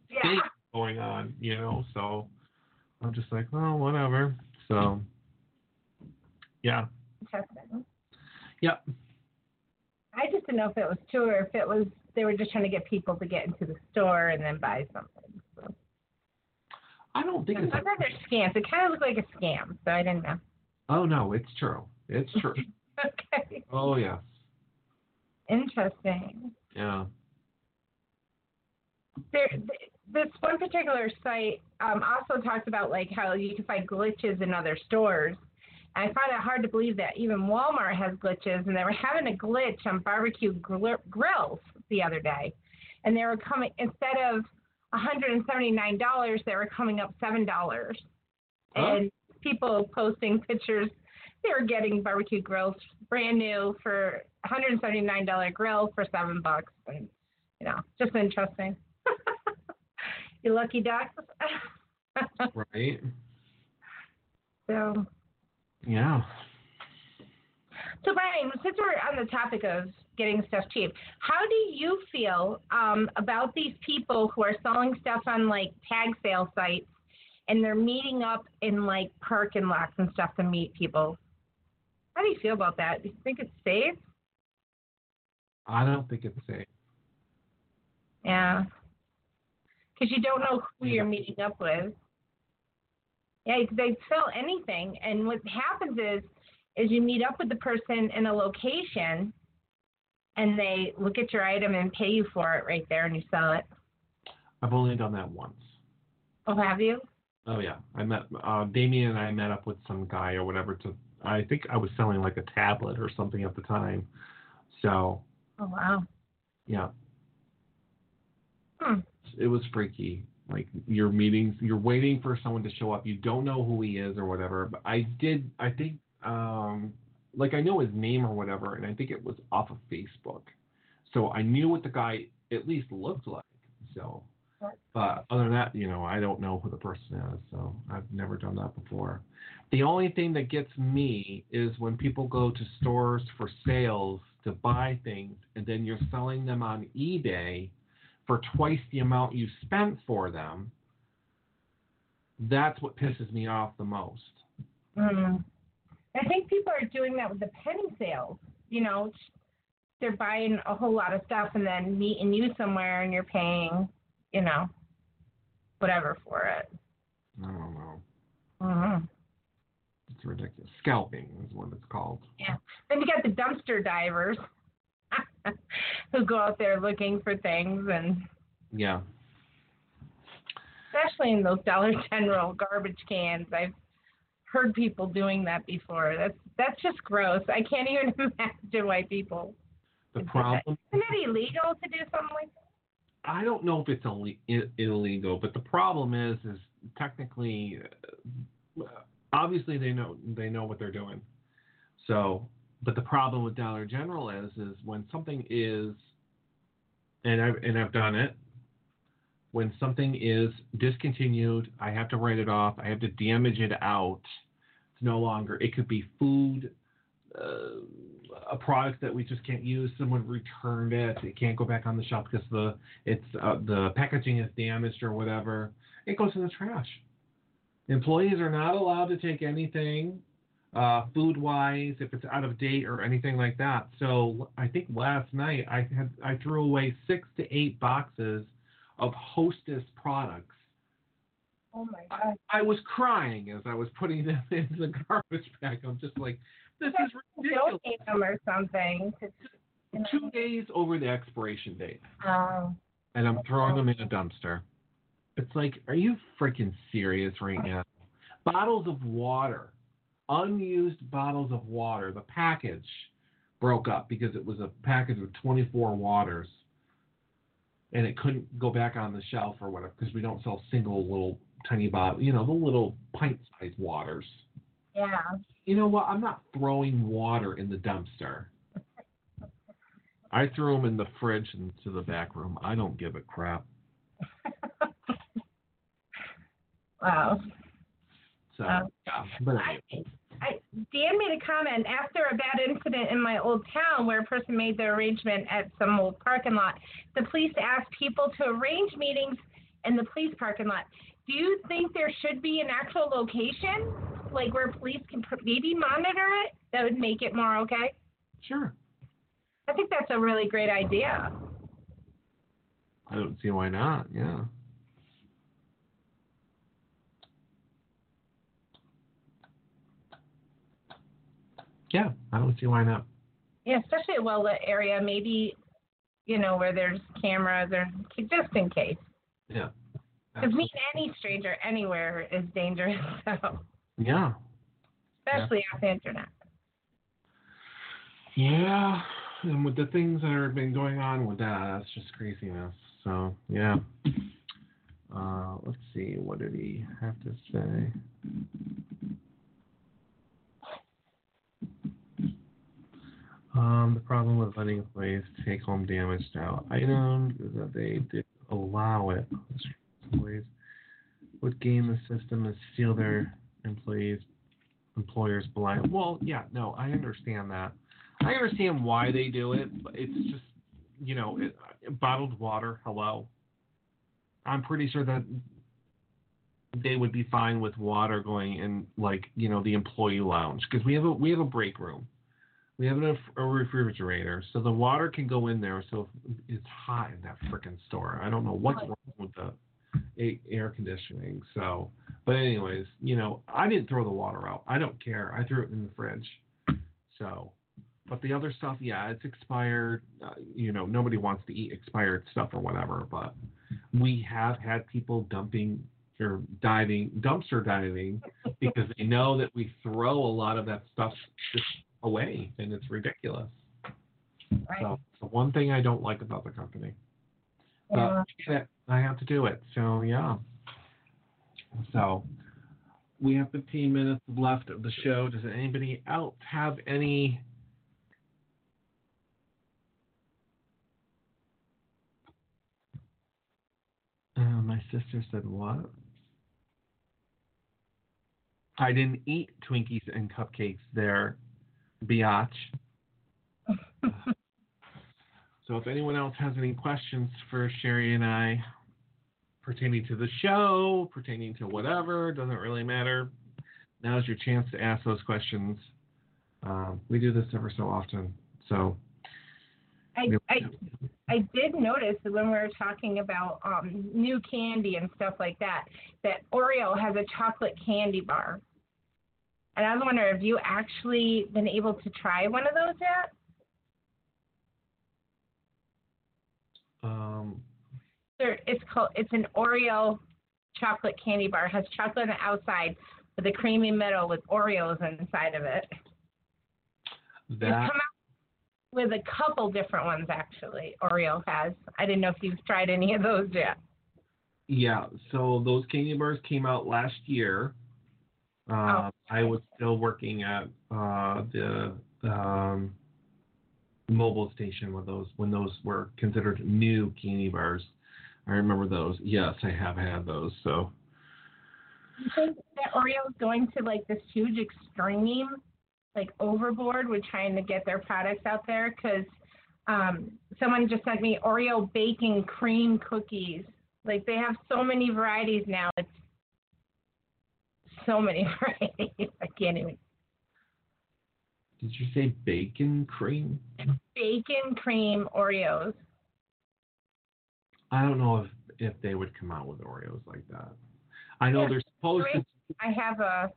Yeah. thing going on, you know. So I'm just like, well, whatever. So Yeah. Interesting. Yep. I just didn't know if it was true or if it was they were just trying to get people to get into the store and then buy something. I don't think it's. Sometimes they're scams. It kind of looked like a scam, so I didn't know. Oh no, it's true. It's true. <laughs> okay. oh yes. Interesting. Yeah. There, this one particular site um, also talks about like how you can find glitches in other stores. And I find it hard to believe that even Walmart has glitches, and they were having a glitch on barbecue gl- grills the other day, and they were coming instead of $179, they were coming up seven dollars, Huh? and people posting pictures. They were getting barbecue grills brand new for $179 grill for seven bucks, and you know, just interesting. <laughs> you lucky ducks. <laughs> Right. so, Yeah. so Brian, since we're on the topic of getting stuff cheap, how do you feel um, about these people who are selling stuff on like tag sale sites and they're meeting up in like parking lots and stuff to meet people? How do you feel about that? Do you think it's safe? I don't think it's safe. Yeah. Because you don't know who you're meeting up with. Yeah, they sell anything, and what happens is, is you meet up with the person in a location, and they look at your item and pay you for it right there, and you sell it. I've only done that once. Oh, have you? Oh yeah, I met uh, Damien and I met up with some guy or whatever to. I think I was selling like a tablet or something at the time. So Oh, wow. yeah, Hmm. it was freaky. Like your meetings, you're waiting for someone to show up. You don't know who he is or whatever. But I did. I think, um, like I know his name or whatever, and I think it was off of Facebook. So I knew what the guy at least looked like. So, but other than that, you know, I don't know who the person is. So I've never done that before. The only thing that gets me is when people go to stores for sales to buy things, and then you're selling them on eBay for twice the amount you spent for them, that's what pisses me off the most. Mm-hmm. Mm. I think people are doing that with the penny sales. You know, they're buying a whole lot of stuff and then meeting you somewhere, and you're paying, you know, whatever for it. I don't know. Mm-hmm. It's ridiculous. Scalping is what it's called. Yeah. Then you got the dumpster divers <laughs> who go out there looking for things, and Yeah. especially in those Dollar General garbage cans, I've heard people doing that before. That's that's just gross. I can't even <laughs> imagine why people. The would do that. problem, Isn't it illegal to do something like that? I don't know if it's Ill- illegal, but the problem is, is technically, uh, obviously they know they know what they're doing. So, but the problem with Dollar General is, is when something is, and I've and I've done it. When something is discontinued, I have to write it off. I have to damage it out. It's no longer. It could be food, uh, a product that we just can't use. Someone returned it. It can't go back on the shelf because the it's uh, the packaging is damaged or whatever. It goes in the trash. Employees are not allowed to take anything uh, food wise if it's out of date or anything like that. So I think last night I had I threw away six to eight boxes of Hostess products. Oh my I, god! I was crying as I was putting them <laughs> in the garbage bag. I'm just like, this is ridiculous. Them or something. you know. Two days over the expiration date, Oh. and I'm throwing them in a dumpster. It's like, are you freaking serious right now? Bottles of water, unused bottles of water. The package broke up because it was a package of 24 waters, and it couldn't go back on the shelf or whatever because we don't sell single little tiny bottle, you know, the little pint-sized waters. Yeah. You know what? I'm not throwing water in the dumpster. I threw them in the fridge into the back room. I don't give a crap. <laughs> wow. So, Um, yeah. But anyway. I, I, Dan made a comment after a bad incident in my old town where a person made the arrangement at some old parking lot. The police asked people to arrange meetings in the police parking lot. Do you think there should be an actual location like where police can maybe monitor it, that would make it more okay. Sure. I think that's a really great idea. I don't see why not. Yeah. Yeah, I don't see why not. Yeah, especially a well lit area, maybe, you know, where there's cameras or just in case. Yeah. Because meeting any stranger anywhere is dangerous, <laughs> so Yeah. especially off the internet. Yeah. And with the things that have been going on with that, that's just craziness. So yeah. Uh, let's see. What did he have to say? Um, the problem with letting employees take home damaged out items is that they did allow it. Employees would game the system and steal their employees employers blind. Well, yeah, no, I understand that. I understand why they do it, but it's just you know, it, bottled water. Hello. I'm pretty sure that they would be fine with water going in like you know the employee lounge because we have a we have a break room. We have a, a refrigerator, so the water can go in there. So it's hot in that freaking store. I don't know what's wrong with the air conditioning. So, but anyways, you know, I didn't throw the water out. I don't care. I threw it in the fridge. So, but the other stuff, yeah, it's expired. Uh, you know, nobody wants to eat expired stuff or whatever. But we have had people dumping or diving, dumpster diving, because they know that we throw a lot of that stuff just away, and it's ridiculous. Right. So, the one thing I don't like about the company. Yeah. But I have to do it. So yeah. So we have 15 minutes left of the show. Does anybody else have any? Uh, my sister said what? I didn't eat Twinkies and cupcakes there, biatch. <laughs> So if anyone else has any questions for Sherri and I pertaining to the show, pertaining to whatever, doesn't really matter. Now's your chance to ask those questions. Um, we do this ever so often. So I, I I did notice that when we were talking about um, new candy and stuff like that, that Oreo has a chocolate candy bar. And I was wondering, have you actually been able to try one of those yet? um, There, it's called it's an Oreo chocolate candy bar. It has chocolate on the outside with a creamy middle with Oreos inside of it. It's come that out with a couple different ones actually. Oreo has. I didn't know if you've tried any of those yet. yeah. So those candy bars came out last year. Uh, I was still working at uh, the um, Mobil station when those when those were considered new candy bars. I remember those. Yes, I have had those. So You think that Oreo is going to like this huge extreme, like overboard with trying to get their products out there? Because um, someone just sent me Oreo baking cream cookies. Like they have so many varieties now. It's so many <laughs> varieties. I can't even. Did you say bacon cream? Bacon cream Oreos. I don't know if if they would come out with Oreos like that. I know Yeah. they're supposed to. I have a.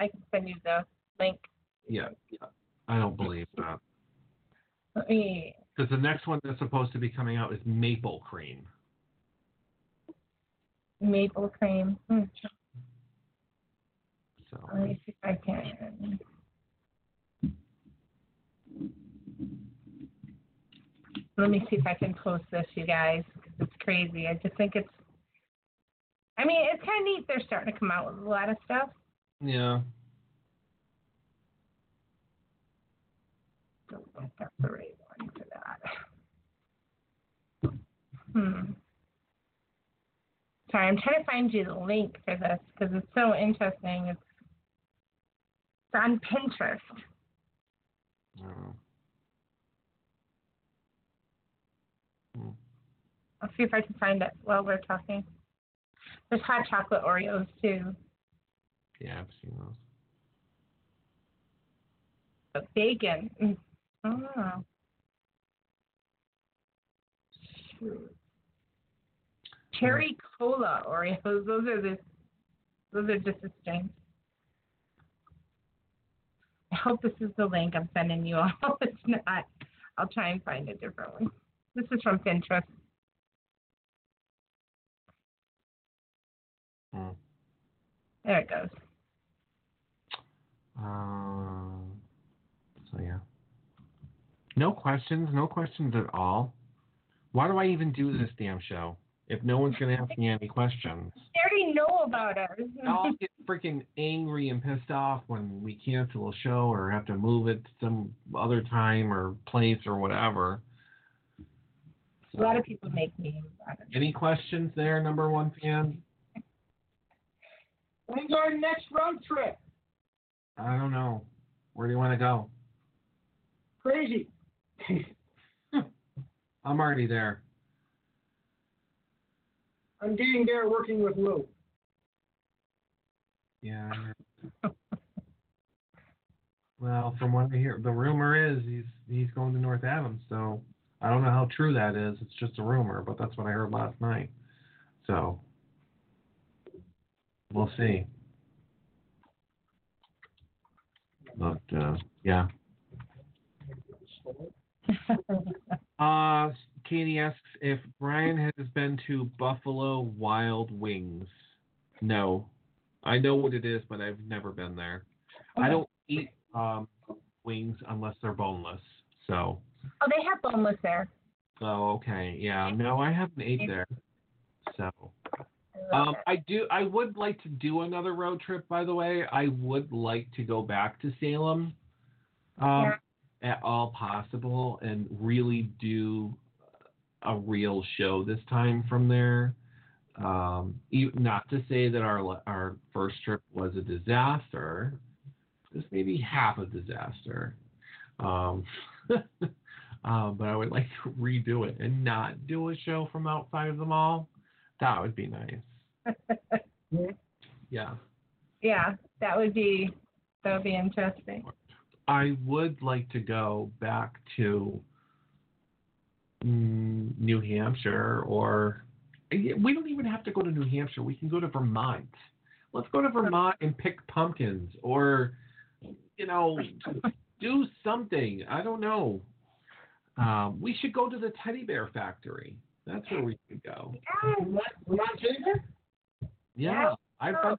I can send you the link. Yeah, yeah. I don't believe that because the next one that's supposed to be coming out is maple cream. Maple cream. Hmm. So Let me see if I can. Let me see if I can post this, you guys, 'cause it's crazy. I just think it's. I mean, it's kind of neat. They're starting to come out with a lot of stuff. yeah, Don't think that's the right one for that. Hmm. Sorry, I'm trying to find you the link for this because it's so interesting. It's, it's on Pinterest. Don't. Hmm. I'll see if I can find it while we're talking. There's hot chocolate Oreos too. Yeah, I've seen those. But bacon. Mm. Oh. Shoot. Cherry cola Oreos. Those are the. Those are just the strange. I hope this is the link I'm sending you <laughs> all. it's not. I'll try and find a different one. This is from Pinterest. Hmm. There it goes. Um, so yeah. No questions. No questions at all. Why do I even do this damn show if no one's gonna ask me any questions? They already know about us. <laughs> I'll get freaking angry and pissed off when we cancel a show or have to move it to some other time or place or whatever. a lot of people make me. Any questions there, number one fan? When's our next road trip? I don't know. Where do you want to go? Crazy. <laughs> I'm already there. I'm getting there working with Lou. Yeah. Well, from what I hear, the rumor is he's he's going to North Adams. So I don't know how true that is. It's just a rumor, but that's what I heard last night. So we'll see. But uh, yeah. <laughs> Uh, Katie asks if Brian has been to Buffalo Wild Wings. No, I know what it is, but I've never been there. I don't eat um, wings unless they're boneless. So, Oh, they have boneless there. oh, okay, yeah. No, I haven't ate there. So, um, I do. I would like to do another road trip. By the way, I would like to go back to Salem, um, at all possible, and really do a real show this time from there. Um, not to say that our our first trip was a disaster, just maybe half a disaster. Um, um, <laughs> but I would like to redo it and not do a show from outside of the mall. That would be nice. <laughs> Yeah. yeah, that would be that would be interesting. I would like to go back to New Hampshire or we don't even have to go to New Hampshire. We can go to Vermont. Let's go to Vermont and pick pumpkins or you know <laughs> do something. I don't know. Um, we should go to the teddy bear factory. That's where we should go. Yeah, I've been,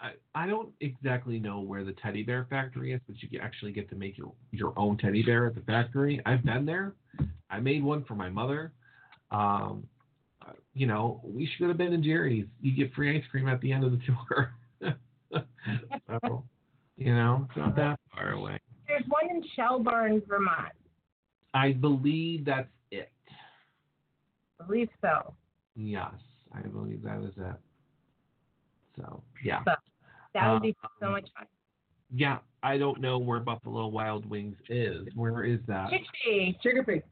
I I don't exactly know where the teddy bear factory is, but you actually get to make your your own teddy bear at the factory. I've been there. I made one for my mother. Um, you know, we should have Ben and Jerry's. You get free ice cream at the end of the <laughs> tour. <laughs> so, you know, it's not that far away. There's one in Shelburne, Vermont. I believe that's it. I believe so. Yes, I believe that is it. So yeah. So that would be Um, so much fun. Yeah, I don't know where Buffalo Wild Wings is. Where is that? Chickpea. Chicopee.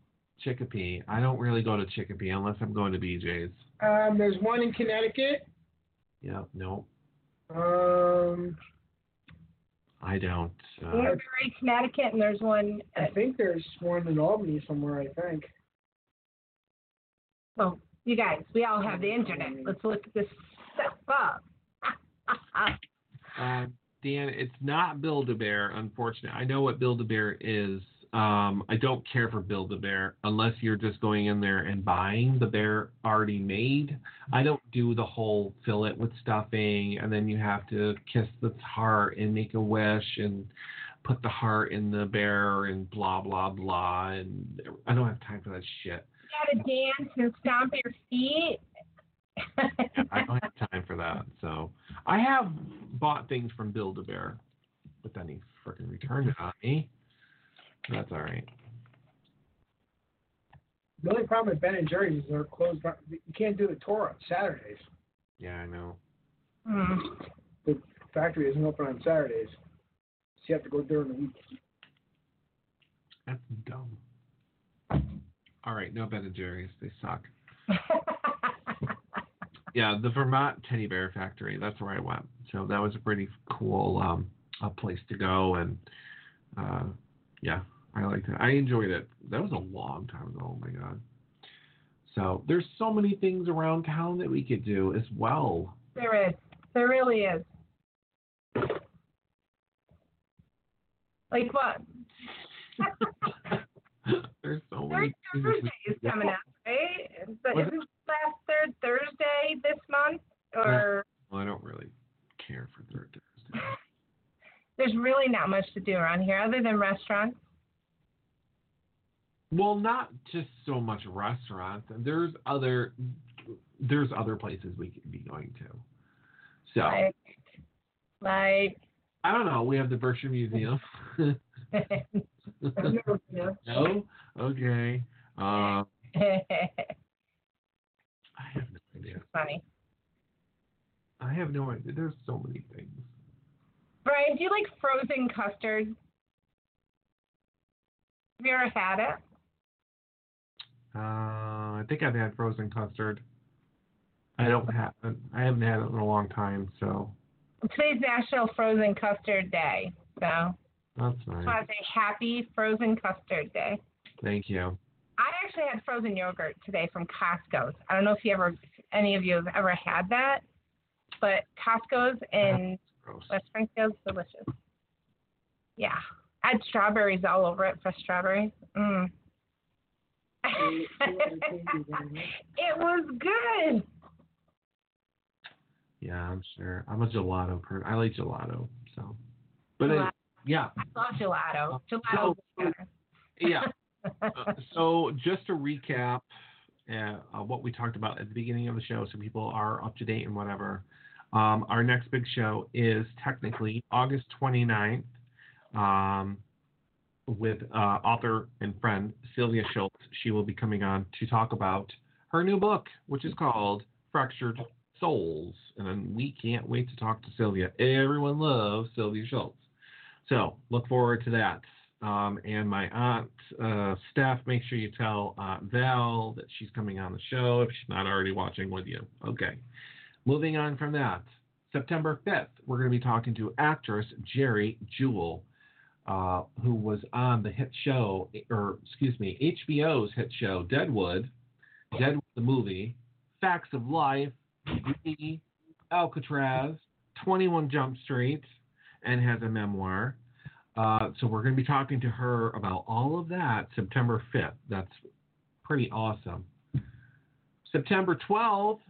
Chicopee. I don't really go to Chicopee unless I'm going to BJ's. Um, there's one in Connecticut. Yeah, no, Um, I don't. Uh, Danbury, Connecticut, and there's one. I think there's one in Albany somewhere. I think. well, you guys, we all have the internet. Let's look this stuff up. <laughs> uh, Dan, it's not Build-A-Bear, unfortunately. I know what Build-A-Bear is. Um, I don't care for Build-A-Bear unless you're just going in there and buying the bear already made. I don't do the whole fill it with stuffing and then you have to kiss the heart and make a wish and put the heart in the bear and blah blah blah and I don't have time for that shit. you gotta dance and stomp your feet. I don't have time for that. So I have bought things from Build a Bear, but then he freaking returned it on me. That's all right. The only problem with Ben and Jerry's is they're closed. on- You can't do the tour on Saturdays. Yeah, I know. Hmm. The factory isn't open on Saturdays, so you have to go during the week. That's dumb. All right, no Ben and Jerry's. They suck. <laughs> Yeah, the Vermont Teddy Bear Factory. That's where I went. So that was a pretty cool um, a place to go, and uh, Yeah, I liked it. I enjoyed it. That was a long time ago. Oh my god. So there's so many things around town that we could do as well. There is. There really is. Like what? <laughs> there's so Third many things. Thursday is coming up, right? Is the- Was Isn't last third Thursday this month? Uh, or Well, I don't really care for third Thursday. There's really not much to do around here other than restaurants. Well, not just so much restaurants. There's other there's other places we could be going to. So Like, like I don't know. We have the Berkshire Museum. I've never been there. no. Okay. Uh, <laughs> I have no idea. funny. I have no idea. There's so many things. Brian, do you like frozen custard? Have you ever had it? Uh, I think I've had frozen custard. I don't have. I haven't had it in a long time, so Today's National Frozen Custard Day, so that's nice. say Happy Frozen Custard Day. Thank you. I actually had frozen yogurt today from Costco's. I don't know if you ever, any of you have ever had that, but Costco's in Gross. West Springfield's delicious. Yeah, had strawberries all over it, fresh strawberries. Mm. <laughs> it was good. Yeah, I'm sure. I'm a gelato person. I like gelato, so. But it, yeah, I love gelato. Gelato So- yeah. <laughs> Uh, so just to recap uh, uh, what we talked about at the beginning of the show, so people are up to date and whatever. Um, our next big show is technically August 29th um, with uh, author and friend Sylvia Schultz. She will be coming on to talk about her new book, which is called Fractured Souls. And we can't wait to talk to Sylvia. Everyone loves Sylvia Schultz. So look forward to that. Um, and my aunt, uh, Steph, make sure you tell Aunt Val that she's coming on the show if she's not already watching with you. Okay. Moving on from that, September 5th, we're going to be talking to actress Geri Jewell, uh, who was on the hit show, or excuse me, HBO's hit show Deadwood, Deadwood the movie, Facts of Life, Greedy, Alcatraz, 21 Jump Street, and has a memoir. Uh, so we're going to be talking to her about all of that September 5th. That's pretty awesome. September 12th,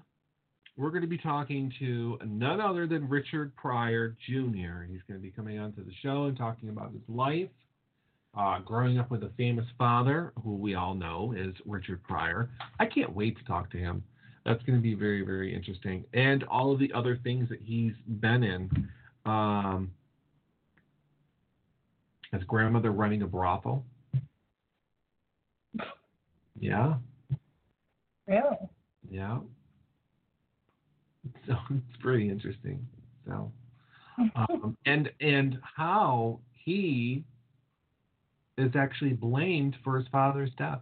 we're going to be talking to none other than Richard Pryor Jr. He's going to be coming onto the show and talking about his life, uh, growing up with a famous father, who we all know is Richard Pryor. I can't wait to talk to him. That's going to be very, very interesting. And all of the other things that he's been in. Um, his grandmother running a brothel. Yeah, Really? yeah. <laughs> So it's pretty interesting. So, <laughs> um, and and how he is actually blamed for his father's death.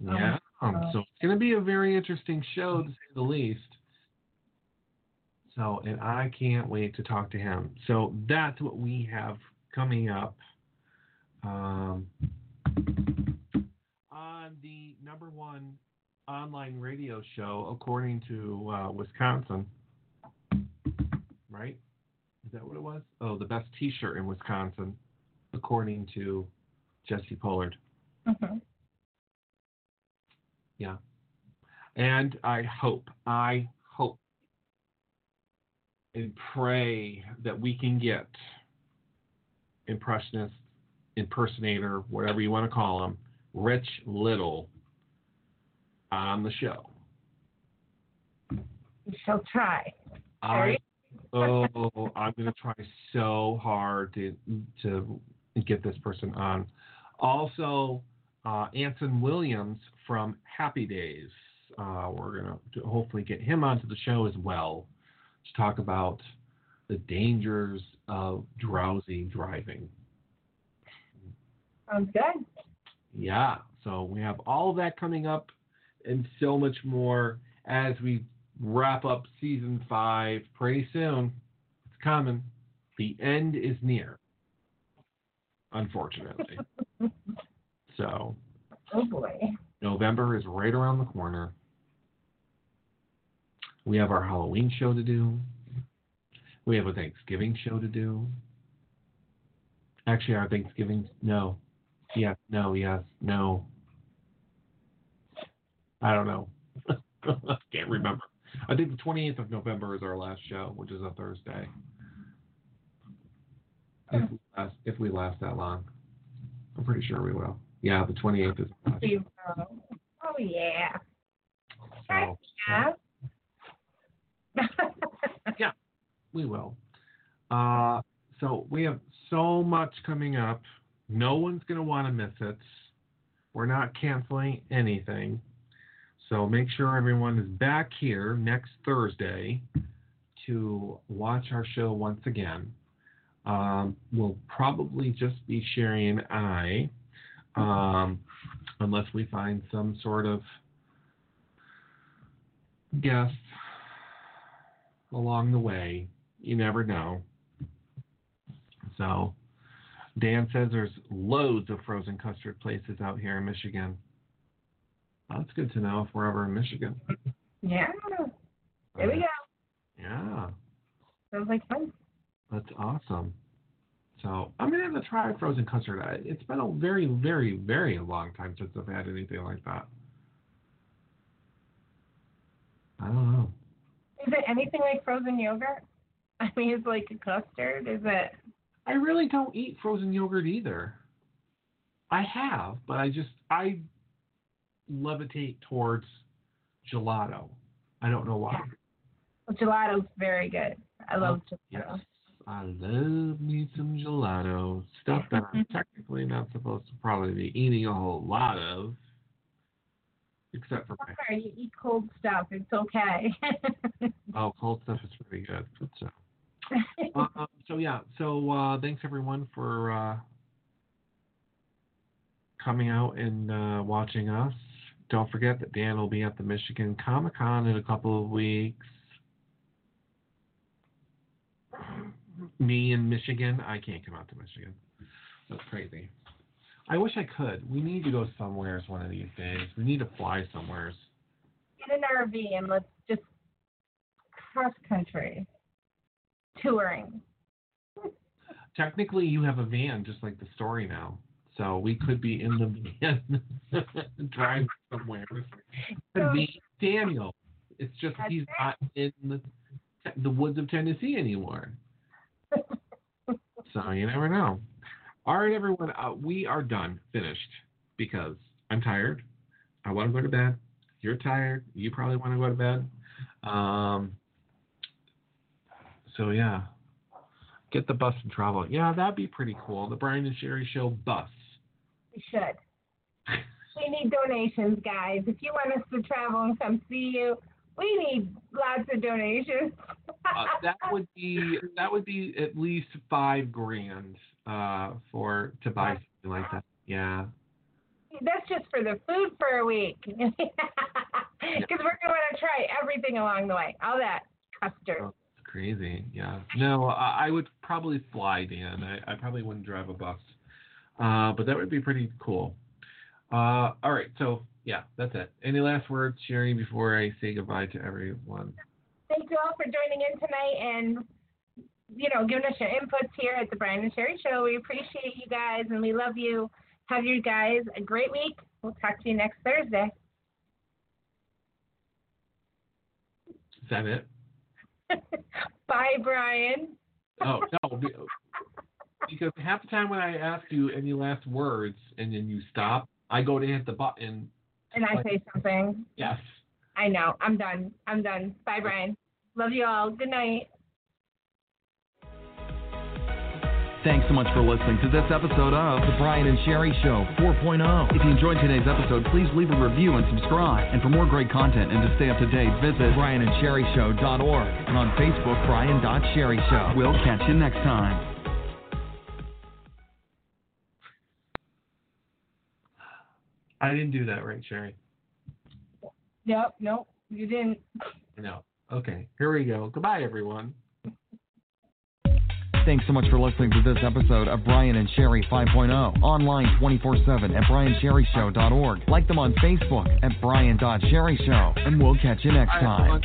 Yeah. Um, so it's going to be a very interesting show to say the least. So, and I can't wait to talk to him. So that's what we have coming up. Um, on the number one online radio show, according to uh, Wisconsin, right? Is that what it was? Oh, the best T-shirt in Wisconsin, according to Jesse Pollard. Mhm. Yeah. And I hope, I hope and pray that we can get impressionist, impersonator, whatever you want to call him, Rich Little on the show. We shall try. I oh, I'm gonna try so hard to to get this person on. Also, uh, Anson Williams from Happy Days. Uh, we're gonna hopefully get him onto the show as well to talk about the dangers of drowsy driving. Sounds good. Yeah, so we have all of that coming up and so much more as we wrap up season five pretty soon. It's coming. The end is near. unfortunately. <laughs> so Oh boy. November is right around the corner. We have our Halloween show to do. We have a Thanksgiving show to do. Actually, our Thanksgiving, no. Yes, no, yes, no. I don't know. <laughs> Can't remember. I think the 28th of November is our last show, which is a Thursday. If we last, if we last that long. I'm pretty sure we will. Yeah, the 28th is last know. Oh yeah. show. <laughs> Yeah. We will. Uh, so we have so much coming up. No one's going to want to miss it. We're not canceling anything. So make sure everyone is back here next Thursday to watch our show once again. Um, we'll probably just be Sherri and I, um, unless we find some sort of guest along the way. You never know. So, Dan says there's loads of frozen custard places out here in Michigan. Well, that's good to know if we're ever in Michigan. yeah. There we go. Yeah, Sounds like fun. that's awesome. So I'm gonna have to try frozen custard. It's been a very, very, very long time since I've had anything like that. I don't know. Is it anything like frozen yogurt? <laughs> I mean, it's like a custard. Is it? I really don't eat frozen yogurt either. I have, but I just I levitate towards gelato. I don't know why. Well, gelato's very good. I love Oh, Yes, gelato. I love me some gelato. Stuff that I'm <laughs> technically not supposed to probably be eating a whole lot of, except for Sorry, you eat cold stuff. It's okay. <laughs> oh cold stuff is pretty good. So. Uh, <laughs> um, so yeah, so uh, thanks everyone for uh, coming out and uh, watching us. Don't forget that Dan will be at the Michigan Comic Con in a couple of weeks. Me in Michigan, I can't come out to Michigan. That's crazy. I wish I could. We need to go somewheres one of these days. We need to fly somewheres. Get an RV and let's just cross country touring. Technically, you have a van, just like the story now. So we could be in the van <laughs> driving somewhere. Could be Daniel. It's just he's not in the the woods of Tennessee anymore. <laughs> So you never know. All right, everyone, uh, we are done, finished, because I'm tired. I want to go to bed. You're tired. You probably want to go to bed. Um, so yeah, get the bus and travel. Yeah, that'd be pretty cool. The Brian and Sherri Show bus. We should. We need donations, guys. If you want us to travel and come see you, we need lots of donations. Uh, that would be that would be at least five grand uh, for to buy something like that. Yeah. That's just for the food for a week. <laughs> Because we're going to try everything along the way. All that custard. Oh, crazy. Yeah. No, I, I would probably fly, Dan. I, I probably wouldn't drive a bus. Uh, but that would be pretty cool. Uh, all right. So yeah, that's it. Any last words, Sherri, before I say goodbye to everyone? Thank you all for joining in tonight and, you know, giving us your inputs here at the Brian and Sherri Show. We appreciate you guys and we love you. Have you guys a great week. We'll talk to you next Thursday. Is that it? <laughs> Bye, Brian. Oh no. <laughs> be- Because half the time when I ask you any last words and then you stop, I go to hit the button. And I say something. Yes. I know. I'm done. I'm done. Bye, Brian. Love you all. Good night. Thanks so much for listening to this episode of The Brian and Sherri Show 4.0. If you enjoyed today's episode, please leave a review and subscribe. And for more great content and to stay up to date, visit brianandsherrishow.org and on Facebook, Brian.Sherri Show. We'll catch you next time. I didn't do that right, Sherri. Nope, nope. You didn't. No. Okay. Here we go. Goodbye, everyone. Thanks so much for listening to this episode of Brian and Sherri 5.0. Online 24 7 at BrianSherriShow.org. Like them on Facebook at Brian.Sherri Show. And we'll catch you next time.